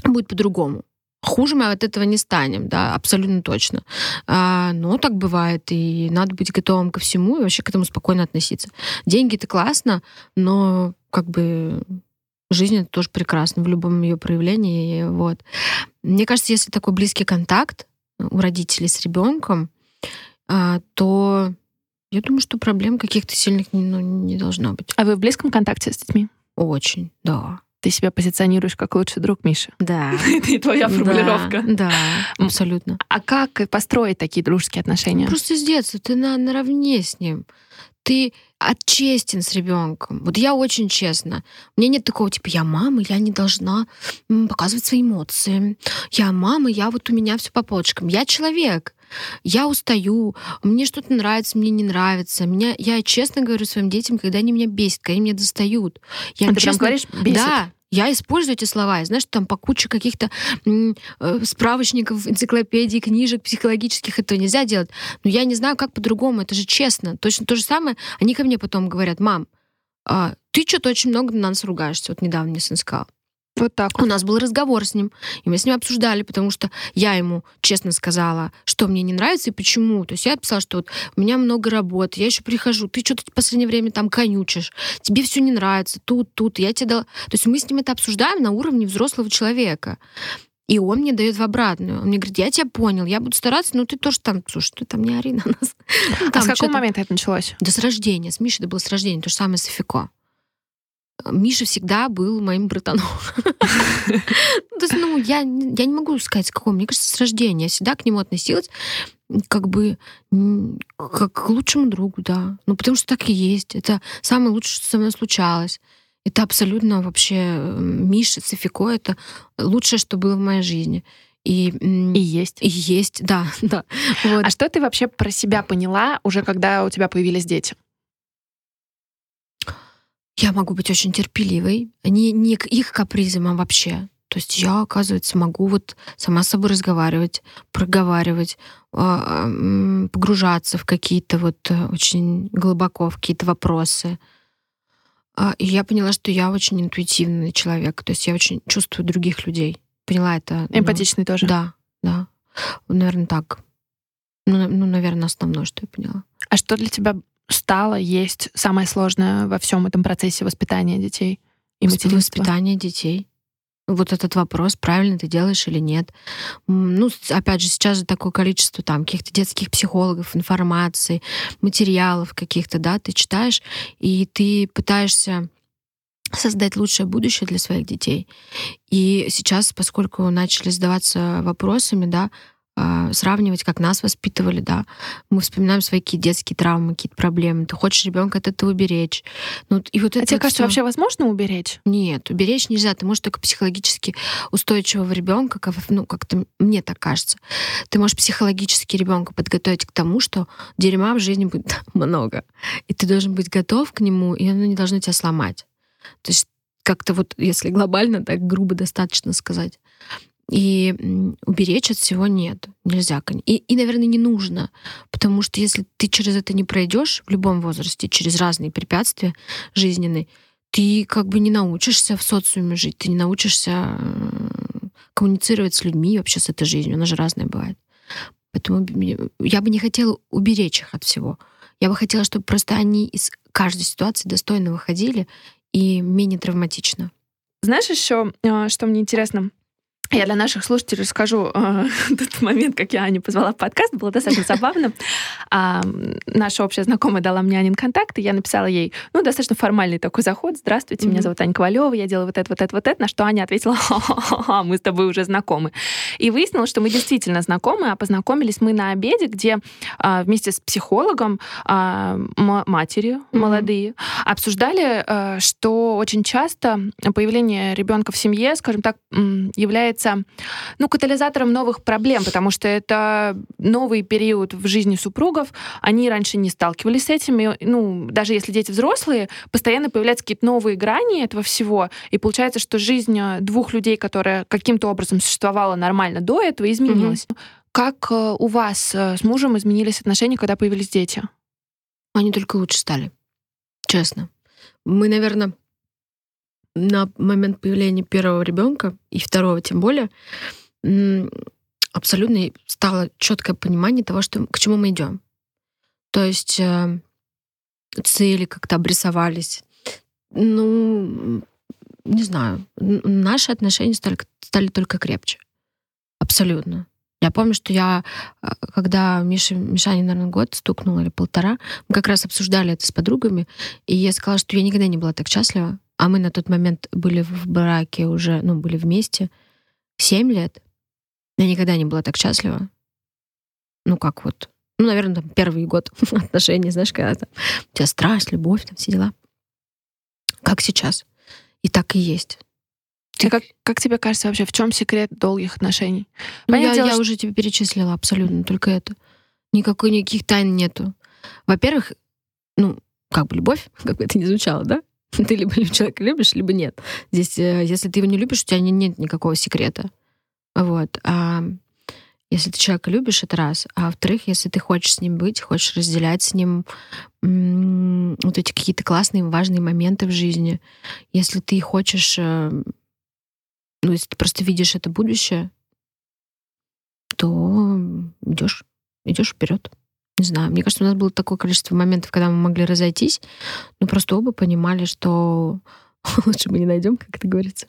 будет по-другому. Хуже мы от этого не станем, да, абсолютно точно. А, но так бывает, и надо быть готовым ко всему и вообще к этому спокойно относиться. Деньги это классно, но как бы жизнь это тоже прекрасно в любом ее проявлении. Вот. Мне кажется, если такой близкий контакт у родителей с ребенком, а, то я думаю, что проблем каких-то сильных ну, не должно быть. А вы в близком контакте с детьми? Очень, да. Ты себя позиционируешь как лучший друг Миши. Да. Это и твоя формулировка. Да, да, абсолютно. А как построить такие дружеские отношения? Просто с детства ты на, наравне с ним. Ты отчестен с ребенком. Вот я очень честна. У меня нет такого, типа, я мама, я не должна показывать свои эмоции. Я мама, я вот у меня все по полочкам. Я человек. Я устаю, мне что-то нравится, мне не нравится. Меня, я честно говорю своим детям, когда они меня бесят, когда они меня достают. Я а ты честно, прям говоришь, бесит? Да, я использую эти слова. Я, знаешь, там по куче каких-то э, справочников, энциклопедий, книжек психологических этого нельзя делать. Но я не знаю, как по-другому. Это же честно. Точно то же самое. Они ко мне потом говорят, мам, э, ты что-то очень много на нас ругаешься. Вот недавно мне сын сказал. Вот так. У нас был разговор с ним, и мы с ним обсуждали, потому что я ему честно сказала, что мне не нравится и почему. То есть я написала, что вот у меня много работы, я еще прихожу, ты что-то в последнее время там конючишь, тебе все не нравится, тут, тут, я тебе дала. То есть мы с ним это обсуждаем на уровне взрослого человека. И он мне дает в обратную. Он мне говорит, я тебя понял, я буду стараться, но ты тоже там, слушай, ты там не ори на нас. а с какого момента это началось? Да с рождения. С Мишей это было с рождения. То же самое с Фико. Миша всегда был моим братаном. То есть, ну, я, я не могу сказать, с какого. Мне кажется, с рождения. Я всегда к нему относилась как бы как к лучшему другу, да. Ну, потому что так и есть. Это самое лучшее, что со мной случалось. Это абсолютно вообще Миша, Софико, это лучшее, что было в моей жизни. И, и есть. И есть, да, да. Вот. А что ты вообще про себя поняла уже, когда у тебя появились дети? Я могу быть очень терпеливой, не, не к их капризам, а вообще. То есть я, оказывается, могу вот сама с собой разговаривать, проговаривать, а, погружаться в какие-то вот э, очень глубоко, в какие-то вопросы. А, и я поняла, что я очень интуитивный человек. То есть я очень чувствую других людей. Поняла это. Ну, Эмпатичный ну, тоже. Да, да. Наверное, так. Ну, ну, наверное, основное, что я поняла. А что для тебя стало есть самое сложное во всем этом процессе воспитания детей и материнства? Воспитание детей. Вот этот вопрос, правильно ты делаешь или нет. Ну, опять же, сейчас же такое количество там каких-то детских психологов, информации, материалов каких-то, да, ты читаешь, и ты пытаешься создать лучшее будущее для своих детей. И сейчас, поскольку начали задаваться вопросами, да, сравнивать, как нас воспитывали, да. Мы вспоминаем свои какие детские травмы, какие-то проблемы. Ты хочешь ребенка от этого уберечь. Ну, и вот а это тебе кажется, всё... вообще возможно уберечь? Нет, уберечь нельзя. Ты можешь только психологически устойчивого ребенка, как, ну, как-то мне так кажется. Ты можешь психологически ребенка подготовить к тому, что дерьма в жизни будет много. И ты должен быть готов к нему, и оно не должно тебя сломать. То есть как-то вот, если глобально, так грубо достаточно сказать. И уберечь от всего нет, нельзя. И, и, наверное, не нужно, потому что если ты через это не пройдешь в любом возрасте, через разные препятствия жизненные, ты как бы не научишься в социуме жить, ты не научишься коммуницировать с людьми вообще с этой жизнью, она же разная бывает. Поэтому я бы не хотела уберечь их от всего. Я бы хотела, чтобы просто они из каждой ситуации достойно выходили и менее травматично. Знаешь еще, а, что мне интересно? Я для наших слушателей расскажу э, тот момент, как я Аню позвала в подкаст, было достаточно забавно. А, наша общая знакомая дала мне Анин контакт, и я написала ей, ну, достаточно формальный такой заход. Здравствуйте, mm-hmm. меня зовут Аня Ковалева, я делаю вот это, вот это, вот это, на что Аня ответила, ха-ха-ха, мы с тобой уже знакомы. И выяснилось, что мы действительно знакомы, а познакомились мы на обеде, где а, вместе с психологом а, матери mm-hmm. молодые обсуждали, а, что очень часто появление ребенка в семье, скажем так, является является ну, катализатором новых проблем, потому что это новый период в жизни супругов. Они раньше не сталкивались с этим. И, ну, даже если дети взрослые, постоянно появляются какие-то новые грани этого всего. И получается, что жизнь э, двух людей, которая каким-то образом существовала нормально до этого, изменилась. Угу. Как э, у вас э, с мужем изменились отношения, когда появились дети? Они только лучше стали. Честно. Мы, наверное, на момент появления первого ребенка и второго тем более абсолютно стало четкое понимание того, что, к чему мы идем. То есть э, цели как-то обрисовались. Ну, не знаю, наши отношения стали, стали только крепче. Абсолютно. Я помню, что я, э, когда Миша, Мишане, наверное, год стукнул или полтора, мы как раз обсуждали это с подругами, и я сказала, что я никогда не была так счастлива, а мы на тот момент были в браке уже, ну, были вместе 7 лет, я никогда не была так счастлива. Ну, как вот, ну, наверное, там первый год отношений, знаешь, когда там у тебя страсть, любовь, там все дела. Как сейчас. И так и есть. А как, как тебе кажется вообще, в чем секрет долгих отношений? Ну, я, дело, я что... уже тебе перечислила абсолютно только это. Никакой, никаких тайн нету. Во-первых, ну, как бы любовь, как бы это ни звучало, да? Ты либо человека любишь, либо нет. Здесь, э, если ты его не любишь, у тебя нет никакого секрета. Вот. А если ты человека любишь, это раз. А во-вторых, если ты хочешь с ним быть, хочешь разделять с ним вот эти какие-то классные, важные моменты в жизни, если ты хочешь, э, ну, если ты просто видишь это будущее, то идешь, идешь вперед. Не знаю, мне кажется, у нас было такое количество моментов, когда мы могли разойтись, но просто оба понимали, что лучше мы не найдем, как это говорится.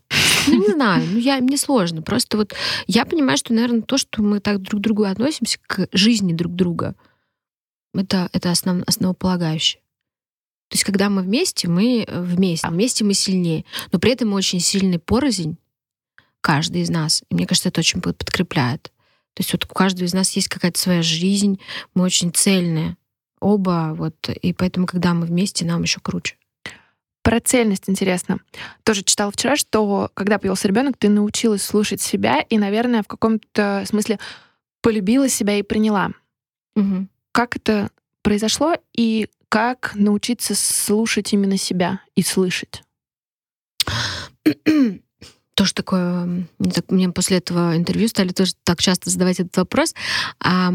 Ну, не знаю, ну, я, мне сложно. Просто вот я понимаю, что, наверное, то, что мы так друг к другу относимся, к жизни друг друга, это, это основ, основополагающее. То есть, когда мы вместе, мы вместе. А вместе мы сильнее. Но при этом мы очень сильный порознь, каждый из нас. И мне кажется, это очень подкрепляет. То есть вот у каждого из нас есть какая-то своя жизнь, мы очень цельные оба, вот, и поэтому, когда мы вместе, нам еще круче. Про цельность интересно. Тоже читала вчера, что когда появился ребенок, ты научилась слушать себя и, наверное, в каком-то смысле полюбила себя и приняла. Угу. Как это произошло и как научиться слушать именно себя и слышать? тоже такое, мне после этого интервью стали тоже так часто задавать этот вопрос. А,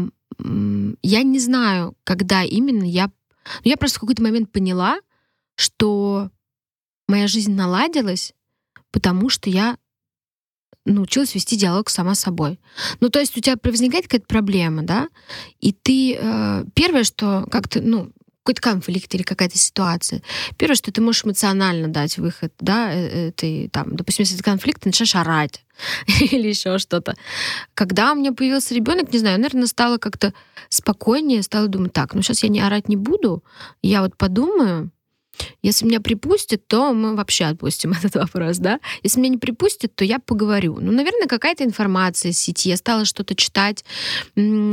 я не знаю, когда именно я... Ну, я просто в какой-то момент поняла, что моя жизнь наладилась, потому что я научилась вести диалог сама с собой. Ну, то есть у тебя возникает какая-то проблема, да, и ты э, первое, что как-то, ну, какой-то конфликт или какая-то ситуация. Первое, что ты можешь эмоционально дать выход, да, э, ты там, допустим, если это конфликт, ты начинаешь орать или еще что-то. Когда у меня появился ребенок, не знаю, наверное, стало как-то спокойнее, стала думать, так, ну сейчас я не орать не буду, я вот подумаю, если меня припустят, то мы вообще отпустим этот вопрос, да? Если меня не припустят, то я поговорю. Ну, наверное, какая-то информация из сети. Я стала что-то читать,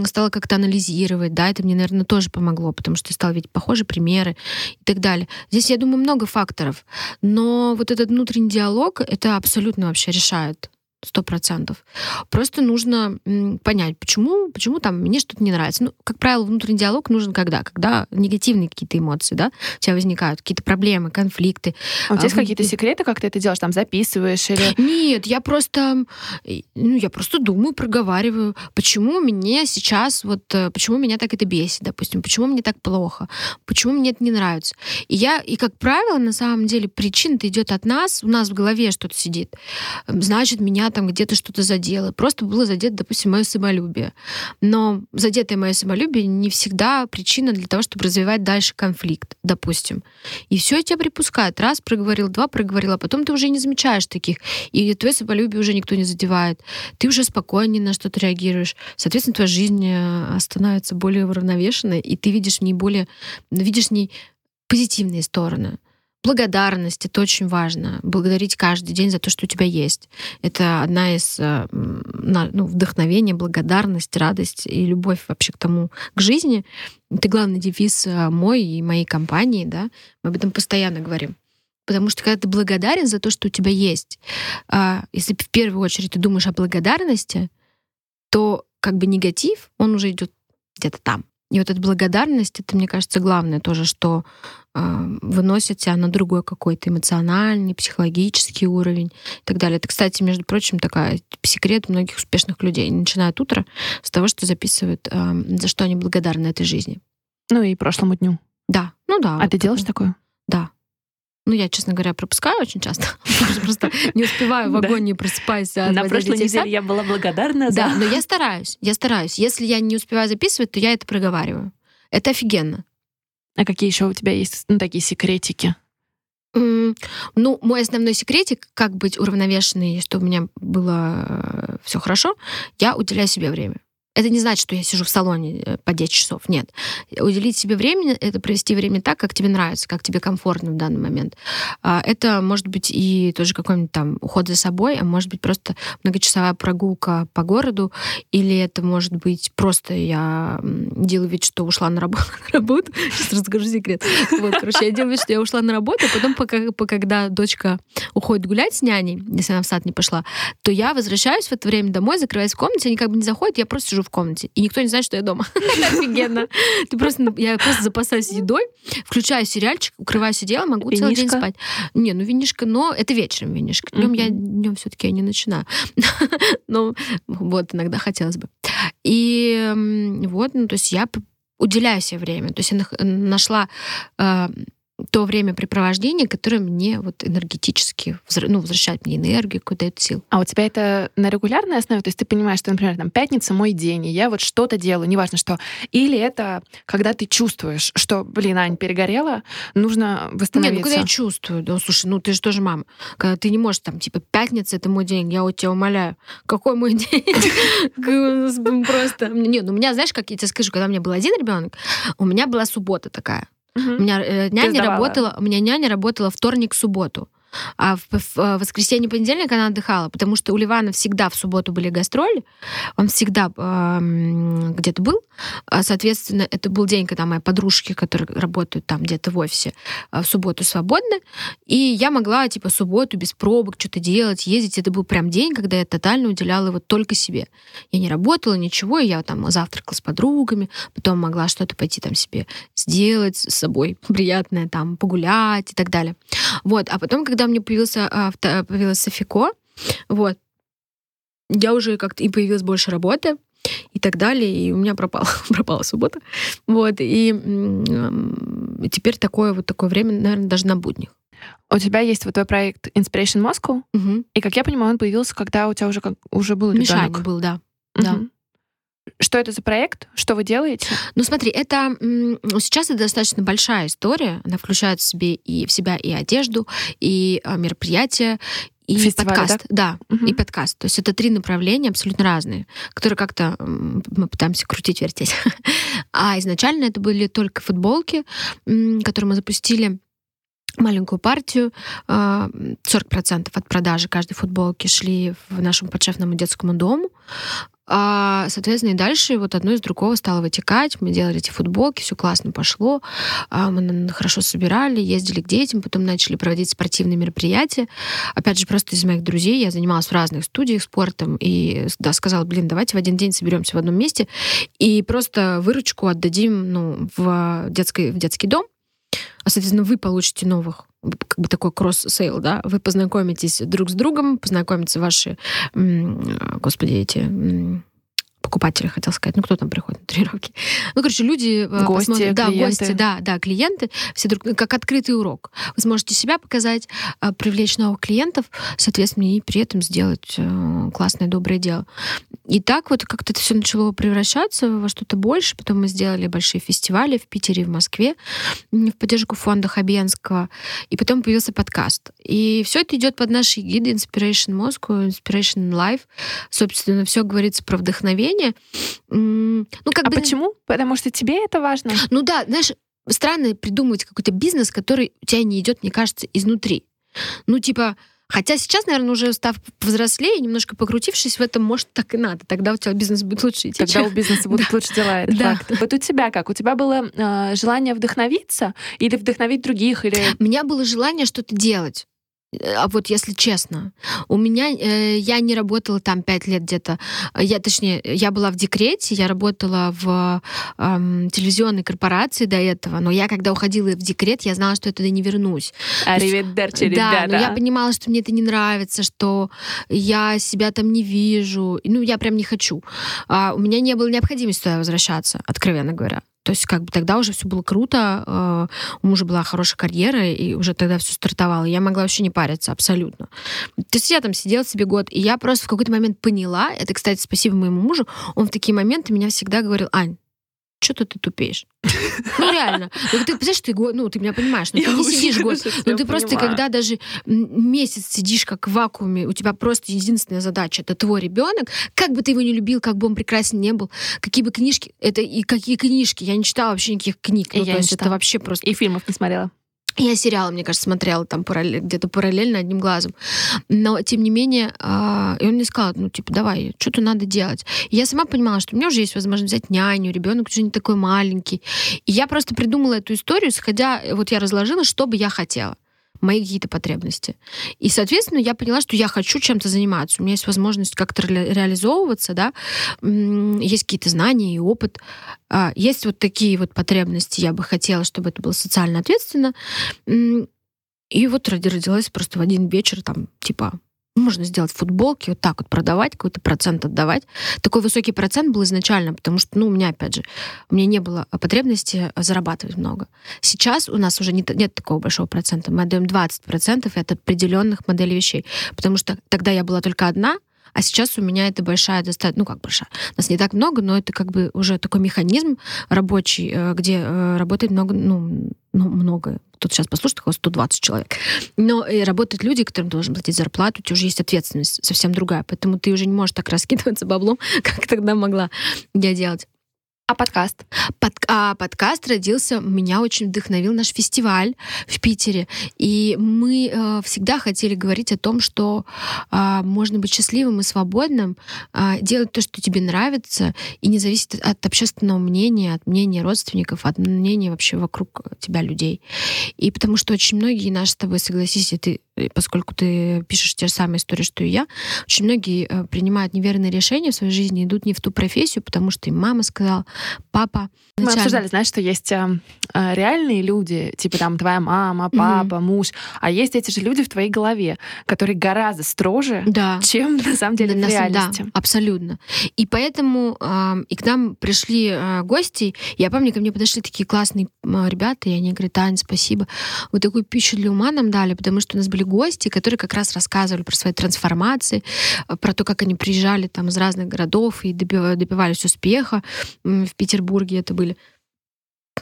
стала как-то анализировать, да, это мне, наверное, тоже помогло, потому что я стала видеть похожие примеры и так далее. Здесь, я думаю, много факторов. Но вот этот внутренний диалог, это абсолютно вообще решает сто процентов. Просто нужно понять, почему, почему там мне что-то не нравится. Ну, как правило, внутренний диалог нужен когда? Когда негативные какие-то эмоции, да, у тебя возникают, какие-то проблемы, конфликты. А у тебя а, есть какие-то секреты, как ты это делаешь? Там записываешь или... Нет, я просто, ну, я просто думаю, проговариваю, почему мне сейчас, вот, э, почему меня так это бесит, допустим, почему мне так плохо, почему мне это не нравится. И я, и как правило, на самом деле, причина-то идет от нас, у нас в голове что-то сидит. Значит, меня там где-то что-то задело. Просто было задето, допустим, мое самолюбие. Но задетое мое самолюбие не всегда причина для того, чтобы развивать дальше конфликт, допустим. И все тебя припускает. Раз проговорил, два проговорил, а потом ты уже не замечаешь таких. И твое самолюбие уже никто не задевает. Ты уже спокойнее на что-то реагируешь. Соответственно, твоя жизнь э, становится более уравновешенной, и ты видишь в ней более, видишь в ней позитивные стороны. Благодарность — это очень важно. Благодарить каждый день за то, что у тебя есть. Это одна из э, ну, вдохновения, благодарность, радость и любовь вообще к тому, к жизни. Это главный девиз э, мой и моей компании, да. Мы об этом постоянно говорим. Потому что когда ты благодарен за то, что у тебя есть, а, если в первую очередь ты думаешь о благодарности, то как бы негатив, он уже идет где-то там. И вот эта благодарность, это, мне кажется, главное тоже, что э, выносит тебя на другой какой-то эмоциональный, психологический уровень и так далее. Это, кстати, между прочим, такая секрет многих успешных людей. Они начинают утро с того, что записывают, э, за что они благодарны этой жизни. Ну и прошлому дню. Да, ну да. А вот ты делаешь такое? Да. Ну, я, честно говоря, пропускаю очень часто. Просто не успеваю в агонии, просыпаюсь. На прошлой неделе я была благодарна за... Да, но я стараюсь, я стараюсь. Если я не успеваю записывать, то я это проговариваю. Это офигенно. А какие еще у тебя есть ну, такие секретики? Mm, ну, мой основной секретик, как быть уравновешенной, чтобы у меня было э, все хорошо, я уделяю себе время. Это не значит, что я сижу в салоне э, по 10 часов. Нет. Уделить себе время — это провести время так, как тебе нравится, как тебе комфортно в данный момент. А, это может быть и тоже какой-нибудь там уход за собой, а может быть просто многочасовая прогулка по городу, или это может быть просто я делаю вид, что ушла на работу. На работу. Сейчас расскажу секрет. Вот, короче, я делаю вид, что я ушла на работу, а потом, пока, когда дочка уходит гулять с няней, если она в сад не пошла, то я возвращаюсь в это время домой, закрываюсь в комнате, они как бы не заходят, я просто сижу в комнате, и никто не знает, что я дома. Офигенно. Ты просто, я просто запасаюсь едой, включаю сериальчик, укрываюсь одеялом, могу целый день спать. Не, ну винишка, но это вечером винишка. Днем я днем все-таки я не начинаю. Но вот иногда хотелось бы. И вот, ну, то есть я уделяю себе время. То есть я нашла э, то времяпрепровождение, которое мне вот энергетически ну, возвращает мне энергию, куда то сил. А у тебя это на регулярной основе? То есть ты понимаешь, что, например, там пятница мой день, и я вот что-то делаю, неважно что. Или это когда ты чувствуешь, что, блин, Ань, перегорела, нужно восстановиться? Нет, ну когда я чувствую, да, слушай, ну ты же тоже мама. Когда ты не можешь там, типа, пятница — это мой день, я у тебя умоляю. Какой мой день? Просто... Нет, ну у меня, знаешь, как я тебе скажу, когда у меня был один ребенок, у меня была суббота такая. Угу. У меня э, няня работала, у меня няня работала вторник-субботу. А в, в, в воскресенье, понедельник она отдыхала, потому что у Ливана всегда в субботу были гастроли, он всегда э, где-то был. А, соответственно, это был день, когда мои подружки, которые работают там где-то в офисе, э, в субботу свободны. И я могла, типа, субботу без пробок что-то делать, ездить. Это был прям день, когда я тотально уделяла его только себе. Я не работала, ничего, я там завтракала с подругами, потом могла что-то пойти там себе сделать с собой приятное, там, погулять и так далее. Вот. А потом, когда когда мне появился, а, появилась Софико, вот, я уже как-то и появилась больше работы и так далее, и у меня пропала, пропала суббота. Вот, и теперь такое вот такое время, наверное, даже на буднях. У тебя есть вот твой проект Inspiration Moscow, угу. и, как я понимаю, он появился, когда у тебя уже, как, уже был Мишаня ребенок. был, да. Угу. да. Что это за проект? Что вы делаете? Ну, смотри, это сейчас это достаточно большая история. Она включает в себе и в себя и одежду, и а, мероприятия, и Фестиваль, подкаст, да, да угу. и подкаст. То есть это три направления абсолютно разные, которые как-то мы пытаемся крутить, вертеть. а изначально это были только футболки, которые мы запустили маленькую партию. 40% а, от продажи каждой футболки шли в нашему подшефному детскому дому. А, соответственно, и дальше вот одно из другого стало вытекать. Мы делали эти футболки, все классно пошло. А, мы хорошо собирали, ездили к детям, потом начали проводить спортивные мероприятия. Опять же, просто из моих друзей я занималась в разных студиях спортом и да, сказала, блин, давайте в один день соберемся в одном месте и просто выручку отдадим ну, в, детский, в детский дом. А, соответственно, вы получите новых как бы такой cross-sale, да, вы познакомитесь друг с другом, познакомятся ваши, господи, эти покупатели, хотел сказать. Ну, кто там приходит на тренировки? Ну, короче, люди... Э, гости, посмотрят, Да, гости, да, да, клиенты. Все друг... Как открытый урок. Вы сможете себя показать, а, привлечь новых клиентов, соответственно, и при этом сделать э, классное, доброе дело. И так вот как-то это все начало превращаться во что-то больше. Потом мы сделали большие фестивали в Питере, в Москве в поддержку фонда Хабенского. И потом появился подкаст. И все это идет под наши гиды Inspiration Moscow, Inspiration Life. Собственно, все говорится про вдохновение, отношения. Ну, как а бы... почему? Потому что тебе это важно? Ну да, знаешь, странно придумывать какой-то бизнес, который у тебя не идет, мне кажется, изнутри. Ну, типа, Хотя сейчас, наверное, уже став взрослее, немножко покрутившись в этом, может, так и надо. Тогда у тебя бизнес будет лучше идти. Тогда у бизнеса будут да. лучше дела, это да. факт. Вот у тебя как? У тебя было э, желание вдохновиться или вдохновить других? Или... У меня было желание что-то делать. А вот если честно, у меня э, я не работала там пять лет где-то. Я, точнее, я была в декрете, я работала в э, телевизионной корпорации до этого, но я когда уходила в декрет, я знала, что я туда не вернусь. Аривидерчи, ребята. Да, но я понимала, что мне это не нравится, что я себя там не вижу. Ну, я прям не хочу. А у меня не было необходимости туда возвращаться, откровенно говоря. То есть как бы тогда уже все было круто, э, у мужа была хорошая карьера, и уже тогда все стартовало. Я могла вообще не париться абсолютно. То есть я там сидела себе год, и я просто в какой-то момент поняла, это, кстати, спасибо моему мужу, он в такие моменты меня всегда говорил, Ань, что-то ты тупеешь. Ну, реально. Ну, ты представляешь, ты, ну, ты меня понимаешь, ну, ты не сидишь год. Ну, ты просто, когда даже месяц сидишь как в вакууме, у тебя просто единственная задача — это твой ребенок, как бы ты его не любил, как бы он прекрасен не был, какие бы книжки, это и какие книжки, я не читала вообще никаких книг. Ну, я то есть это вообще просто... И фильмов не смотрела. Я сериалы, мне кажется, смотрела там параллель, где-то параллельно одним глазом. Но, тем не менее, э, и он мне сказал, ну, типа, давай, что-то надо делать. И я сама понимала, что у меня уже есть возможность взять няню, ребенок уже не такой маленький. И я просто придумала эту историю, сходя, вот я разложила, что бы я хотела мои какие-то потребности. И, соответственно, я поняла, что я хочу чем-то заниматься. У меня есть возможность как-то ре- реализовываться, да, есть какие-то знания и опыт. А, есть вот такие вот потребности. Я бы хотела, чтобы это было социально ответственно. И вот родилась просто в один вечер, там, типа, можно сделать футболки, вот так вот продавать, какой-то процент отдавать. Такой высокий процент был изначально, потому что, ну, у меня, опять же, у меня не было потребности зарабатывать много. Сейчас у нас уже нет, нет такого большого процента. Мы отдаем 20% от определенных моделей вещей. Потому что тогда я была только одна, а сейчас у меня это большая достаточно, ну как большая, нас не так много, но это как бы уже такой механизм рабочий, э, где э, работает много, ну, ну много, тут сейчас послушает, около 120 человек. Но и работают люди, которым должен платить зарплату, у тебя уже есть ответственность совсем другая, поэтому ты уже не можешь так раскидываться баблом, как тогда могла я делать. А подкаст? Под, а подкаст родился, меня очень вдохновил наш фестиваль в Питере. И мы э, всегда хотели говорить о том, что э, можно быть счастливым и свободным, э, делать то, что тебе нравится, и не зависит от общественного мнения, от мнения родственников, от мнения вообще вокруг тебя людей. И потому что очень многие наши с тобой, согласись, и ты поскольку ты пишешь те же самые истории, что и я, очень многие э, принимают неверные решения в своей жизни, идут не в ту профессию, потому что им мама сказала, папа. Мы обсуждали, знаешь, что есть э, э, реальные люди, типа там твоя мама, папа, mm-hmm. муж, а есть эти же люди в твоей голове, которые гораздо строже, да. чем на самом деле да, в реальности. Да, абсолютно. И поэтому э, и к нам пришли э, гости, я помню, ко мне подошли такие классные э, ребята, и они говорят, Таня, спасибо, вы такую пищу для ума нам дали, потому что у нас были были гости, которые как раз рассказывали про свои трансформации, э, про то, как они приезжали там из разных городов и добивались успеха. В Петербурге это были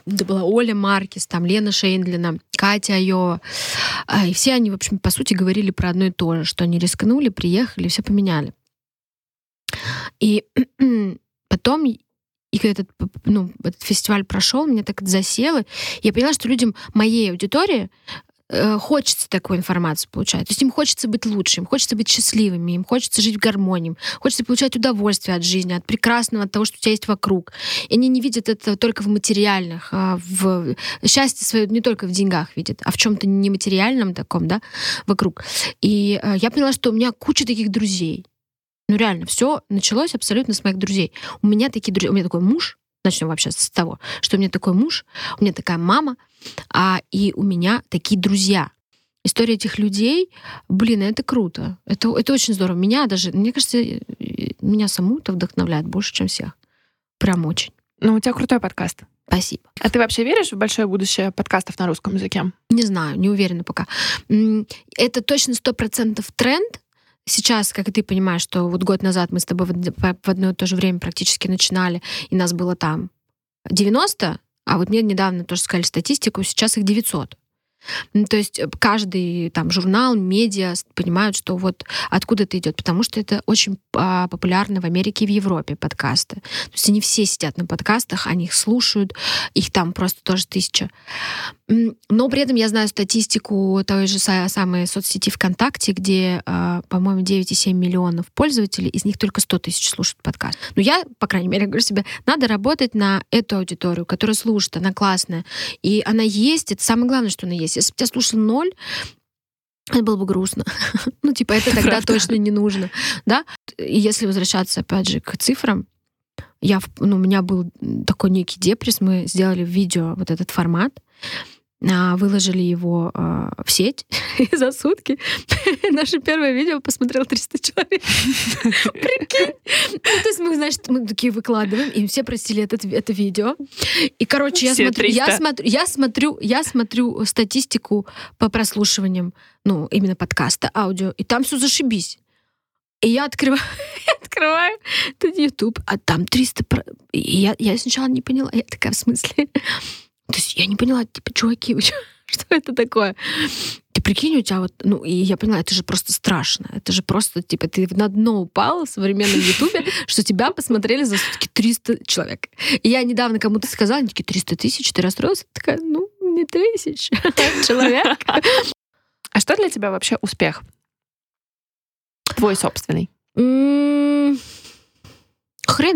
это была Оля Маркис, там Лена Шейндлина, Катя Айова. А, и все они, в общем, по сути, говорили про одно и то же, что они рискнули, приехали, все поменяли. И потом и когда этот, ну, этот фестиваль прошел, меня так это засело. Я поняла, что людям моей аудитории Э, хочется такую информацию получать. То есть им хочется быть лучше, им хочется быть счастливыми, им хочется жить в гармонии, хочется получать удовольствие от жизни, от прекрасного, от того, что у тебя есть вокруг. И они не видят это только в материальных, а в счастье свое не только в деньгах видят, а в чем-то нематериальном таком, да, вокруг. И э, я поняла, что у меня куча таких друзей. Ну реально, все началось абсолютно с моих друзей. У меня такие друзья, у меня такой муж, начнем вообще с того, что у меня такой муж, у меня такая мама, а, и у меня такие друзья. История этих людей, блин, это круто. Это, это очень здорово. Меня даже, мне кажется, меня саму это вдохновляет больше, чем всех. Прям очень. Ну, у тебя крутой подкаст. Спасибо. А ты вообще веришь в большое будущее подкастов на русском языке? Не знаю, не уверена пока. Это точно сто процентов тренд, сейчас, как ты понимаешь, что вот год назад мы с тобой в одно и то же время практически начинали, и нас было там 90, а вот мне недавно тоже сказали статистику, сейчас их 900. Ну, то есть э, каждый там журнал, медиа понимают, что вот откуда это идет, потому что это очень а, популярно в Америке и в Европе подкасты. То есть они все сидят на подкастах, они их слушают, их там просто тоже тысяча. Но при этом я знаю статистику той же самой соцсети ВКонтакте, где, а, по-моему, 9,7 миллионов пользователей, из них только 100 тысяч слушают подкаст. Но я, по крайней мере, говорю себе, надо работать на эту аудиторию, которая слушает, она классная. И она есть, это самое главное, что она есть. Если бы тебя слушал ноль, это было бы грустно. ну, типа, это тогда точно не нужно. Да? И если возвращаться, опять же, к цифрам, я, ну, у меня был такой некий депресс, мы сделали видео, вот этот формат, выложили его а, в сеть за сутки наше первое видео посмотрел 300 человек. Прикинь. Ну, то есть мы, значит, мы такие выкладываем, и все просили это, это видео. И, короче, я смотрю, я смотрю, я смотрю, я смотрю статистику по прослушиваниям, ну, именно подкаста, аудио, и там все зашибись. И я открываю, открываю тут YouTube, а там 300... И я, я сначала не поняла. Я такая, в смысле? То есть я не поняла, типа, чуваки, что это такое? Ты прикинь, у тебя вот, ну, и я поняла, это же просто страшно. Это же просто, типа, ты на дно упал в современном Ютубе, что тебя посмотрели за сутки 300 человек. И я недавно кому-то сказала, они такие, 300 тысяч, ты расстроился? Такая, ну, не тысяч, человек. А что для тебя вообще успех? Твой собственный. Хрен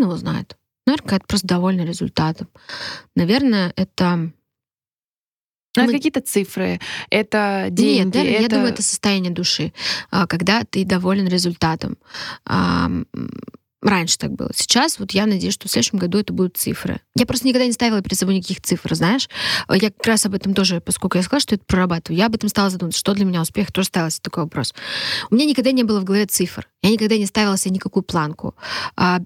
его знает. Наверное, это просто довольна результатом. Наверное, это ну, это какие-то цифры, это деньги. Нет, да, это... я думаю, это состояние души, а, когда ты доволен результатом. Раньше так было. Сейчас вот я надеюсь, что в следующем году это будут цифры. Я просто никогда не ставила перед собой никаких цифр, знаешь. Я как раз об этом тоже, поскольку я сказала, что это прорабатываю, я об этом стала задумываться, что для меня успех, тоже ставила себе такой вопрос. У меня никогда не было в голове цифр. Я никогда не ставила себе никакую планку. А,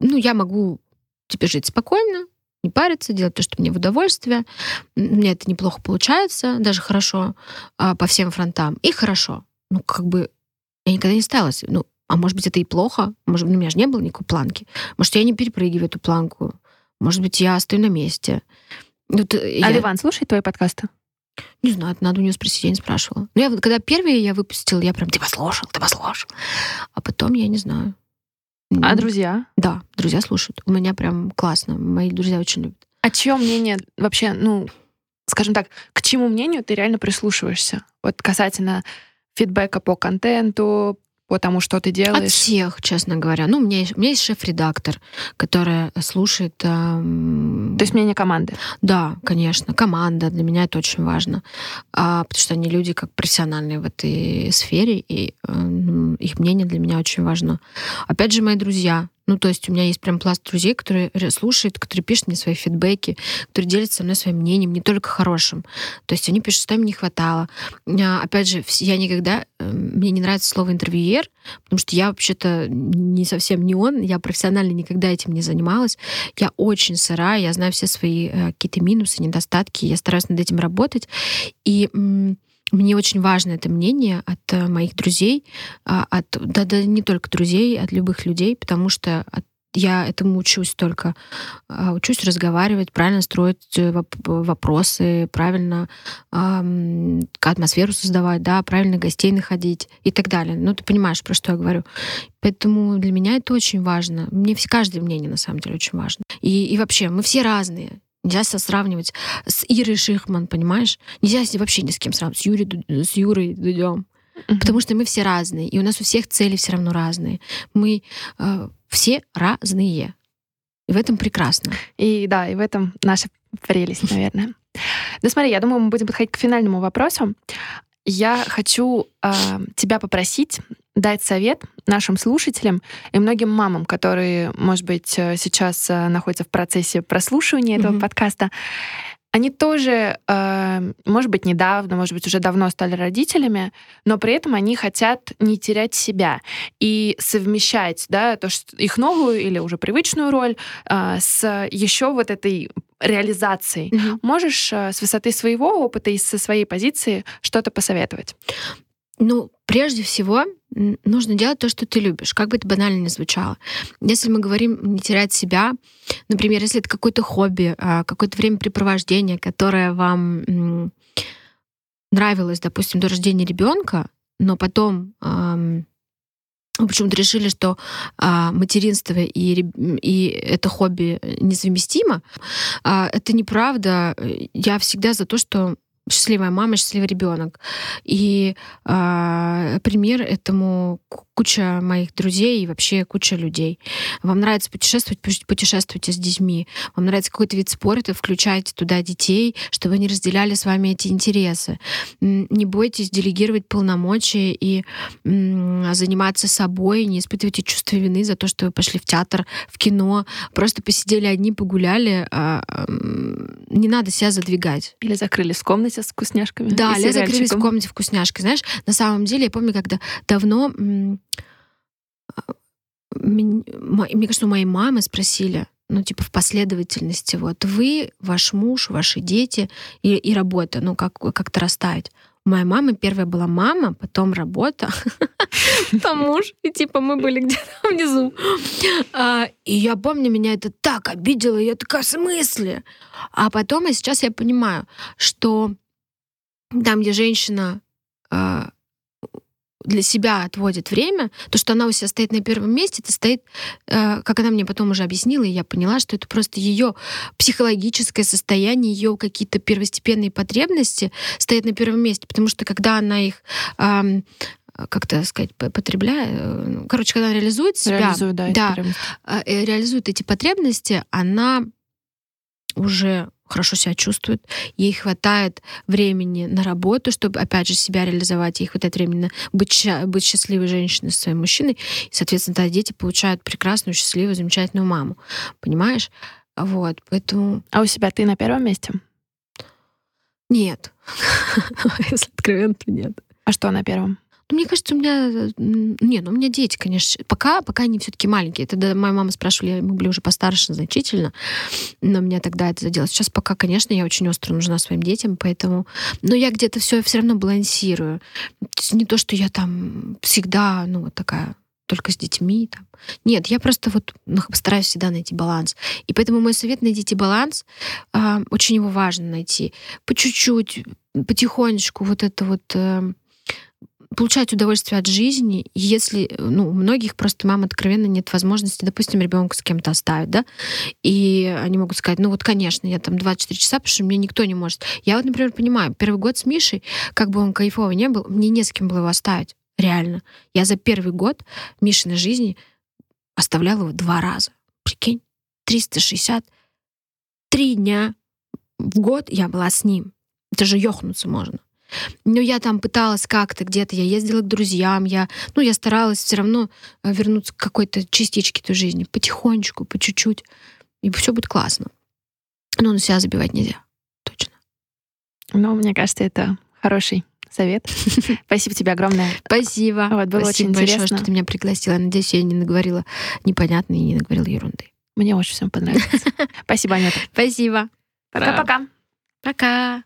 ну, я могу теперь жить спокойно, не париться, делать то, что мне в удовольствие. Мне это неплохо получается, даже хорошо а, по всем фронтам. И хорошо. Ну, как бы я никогда не ставила. Ну, а может быть, это и плохо. Может, у меня же не было никакой планки. Может, я не перепрыгиваю эту планку. Может быть, я стою на месте. Вот, а я... Ливан слушает твои подкасты? Не знаю, это надо у него спросить, я не спрашивала. Но я, когда первые я выпустила, я прям, ты послушал, ты послушал. А потом я не знаю. А друзья? Да, друзья слушают. У меня прям классно. Мои друзья очень любят. А чье мнение вообще, ну, скажем так, к чему мнению ты реально прислушиваешься? Вот касательно фидбэка по контенту, по тому, что ты делаешь? От всех, честно говоря. Ну, у меня, у меня есть шеф-редактор, которая слушает... Эм... То есть мнение команды? Да, конечно. Команда. Для меня это очень важно. А, потому что они люди как профессиональные в этой сфере, и э, их мнение для меня очень важно. Опять же, мои друзья. Ну, то есть у меня есть прям пласт друзей, которые слушают, которые пишут мне свои фидбэки, которые делятся со мной своим мнением, не только хорошим. То есть они пишут, что им не хватало. А, опять же, я никогда... Э, мне не нравится слово «интервьюер», потому что я вообще-то не совсем не он, я профессионально никогда этим не занималась. Я очень сырая, я знаю все свои э, какие-то минусы, недостатки, я стараюсь над этим работать. И мне очень важно это мнение от э, моих друзей, а, от, да, да не только друзей, от любых людей, потому что от, я этому учусь только. А, учусь разговаривать, правильно строить э, вопросы, правильно э, атмосферу создавать, да, правильно гостей находить и так далее. Ну, ты понимаешь, про что я говорю. Поэтому для меня это очень важно. Мне каждое мнение, на самом деле, очень важно. И, и вообще, мы все разные. Нельзя себя сравнивать с Ирой Шихман, понимаешь? Нельзя себя вообще ни с кем сравнивать. С, Юрий, с Юрой Дудем. Uh-huh. Потому что мы все разные, и у нас у всех цели все равно разные. Мы э, все разные. И в этом прекрасно. И да, и в этом наша прелесть, наверное. Ну смотри, я думаю, мы будем подходить к финальному вопросу. Я хочу э, тебя попросить дать совет нашим слушателям и многим мамам, которые, может быть, э, сейчас э, находятся в процессе прослушивания этого mm-hmm. подкаста. Они тоже, э, может быть, недавно, может быть, уже давно стали родителями, но при этом они хотят не терять себя и совмещать, да, то, что их новую или уже привычную роль с еще вот этой реализацией. Mm-hmm. Можешь с высоты своего опыта и со своей позиции что-то посоветовать? Ну, прежде всего, нужно делать то, что ты любишь, как бы это банально ни звучало. Если мы говорим не терять себя, например, если это какое-то хобби, а, какое-то времяпрепровождение, которое вам нравилось, допустим, до рождения ребенка, но потом почему-то решили, что а, материнство и, и это хобби несовместимо. А, это неправда. Я всегда за то, что счастливая мама, счастливый ребенок. И э, пример этому куча моих друзей и вообще куча людей. Вам нравится путешествовать, путешествуйте с детьми. Вам нравится какой-то вид спорта, включайте туда детей, чтобы они разделяли с вами эти интересы. Не бойтесь делегировать полномочия и заниматься собой, не испытывайте чувство вины за то, что вы пошли в театр, в кино, просто посидели одни, погуляли. А, не надо себя задвигать. Или закрылись в комнате с вкусняшками. Да, или закрылись в комнате вкусняшкой. Знаешь, на самом деле, я помню, когда давно мне кажется, у моей мамы спросили, ну, типа, в последовательности, вот, вы, ваш муж, ваши дети и, и работа, ну, как, как-то расставить. У моей мамы первая была мама, потом работа, потом муж, и типа мы были где-то внизу. А, и я помню, меня это так обидело, я такая, в смысле? А потом, и сейчас я понимаю, что там, где женщина а, для себя отводит время, то, что она у себя стоит на первом месте, это стоит, э, как она мне потом уже объяснила, и я поняла, что это просто ее психологическое состояние, ее какие-то первостепенные потребности стоят на первом месте, потому что когда она их как-то сказать, потребляет, э, короче, когда она реализует себя, реализует, да, да, э, реализует эти потребности, она уже хорошо себя чувствует, ей хватает времени на работу, чтобы, опять же, себя реализовать, ей хватает времени быть, быть счастливой женщиной со своим мужчиной, и, соответственно, тогда дети получают прекрасную, счастливую, замечательную маму. Понимаешь? Вот, поэтому... А у себя ты на первом месте? Нет. Если откровенно, то нет. А что на первом? Мне кажется, у меня... Не, ну, у меня дети, конечно. Пока, пока они все таки маленькие. Тогда моя мама спрашивали, мы были уже постарше значительно, но меня тогда это задело. Сейчас пока, конечно, я очень остро нужна своим детям, поэтому... Но я где-то все все равно балансирую. То есть не то, что я там всегда, ну, вот такая только с детьми. Там. Нет, я просто вот ну, постараюсь всегда найти баланс. И поэтому мой совет — найдите баланс. Э, очень его важно найти. По чуть-чуть, потихонечку вот это вот... Э, получать удовольствие от жизни, если, ну, у многих просто мам откровенно нет возможности, допустим, ребенка с кем-то оставить, да, и они могут сказать, ну вот, конечно, я там 24 часа, потому что мне никто не может. Я вот, например, понимаю, первый год с Мишей, как бы он кайфовый не был, мне не с кем было его оставить, реально. Я за первый год Мишиной жизни оставляла его два раза. Прикинь, 360 три дня в год я была с ним. Это же ёхнуться можно. Но я там пыталась как-то где-то, я ездила к друзьям, я, ну, я старалась все равно э, вернуться к какой-то частичке той жизни, потихонечку, по чуть-чуть, и все будет классно. Но на себя забивать нельзя, точно. Ну, мне кажется, это хороший совет. Спасибо тебе огромное. Спасибо. Вот, было Спасибо очень большое, интересно. что ты меня пригласила. Я надеюсь, я не наговорила непонятной и не наговорила ерунды. Мне очень всем понравилось. Спасибо, Анюта. Спасибо. Пока-пока. Пока.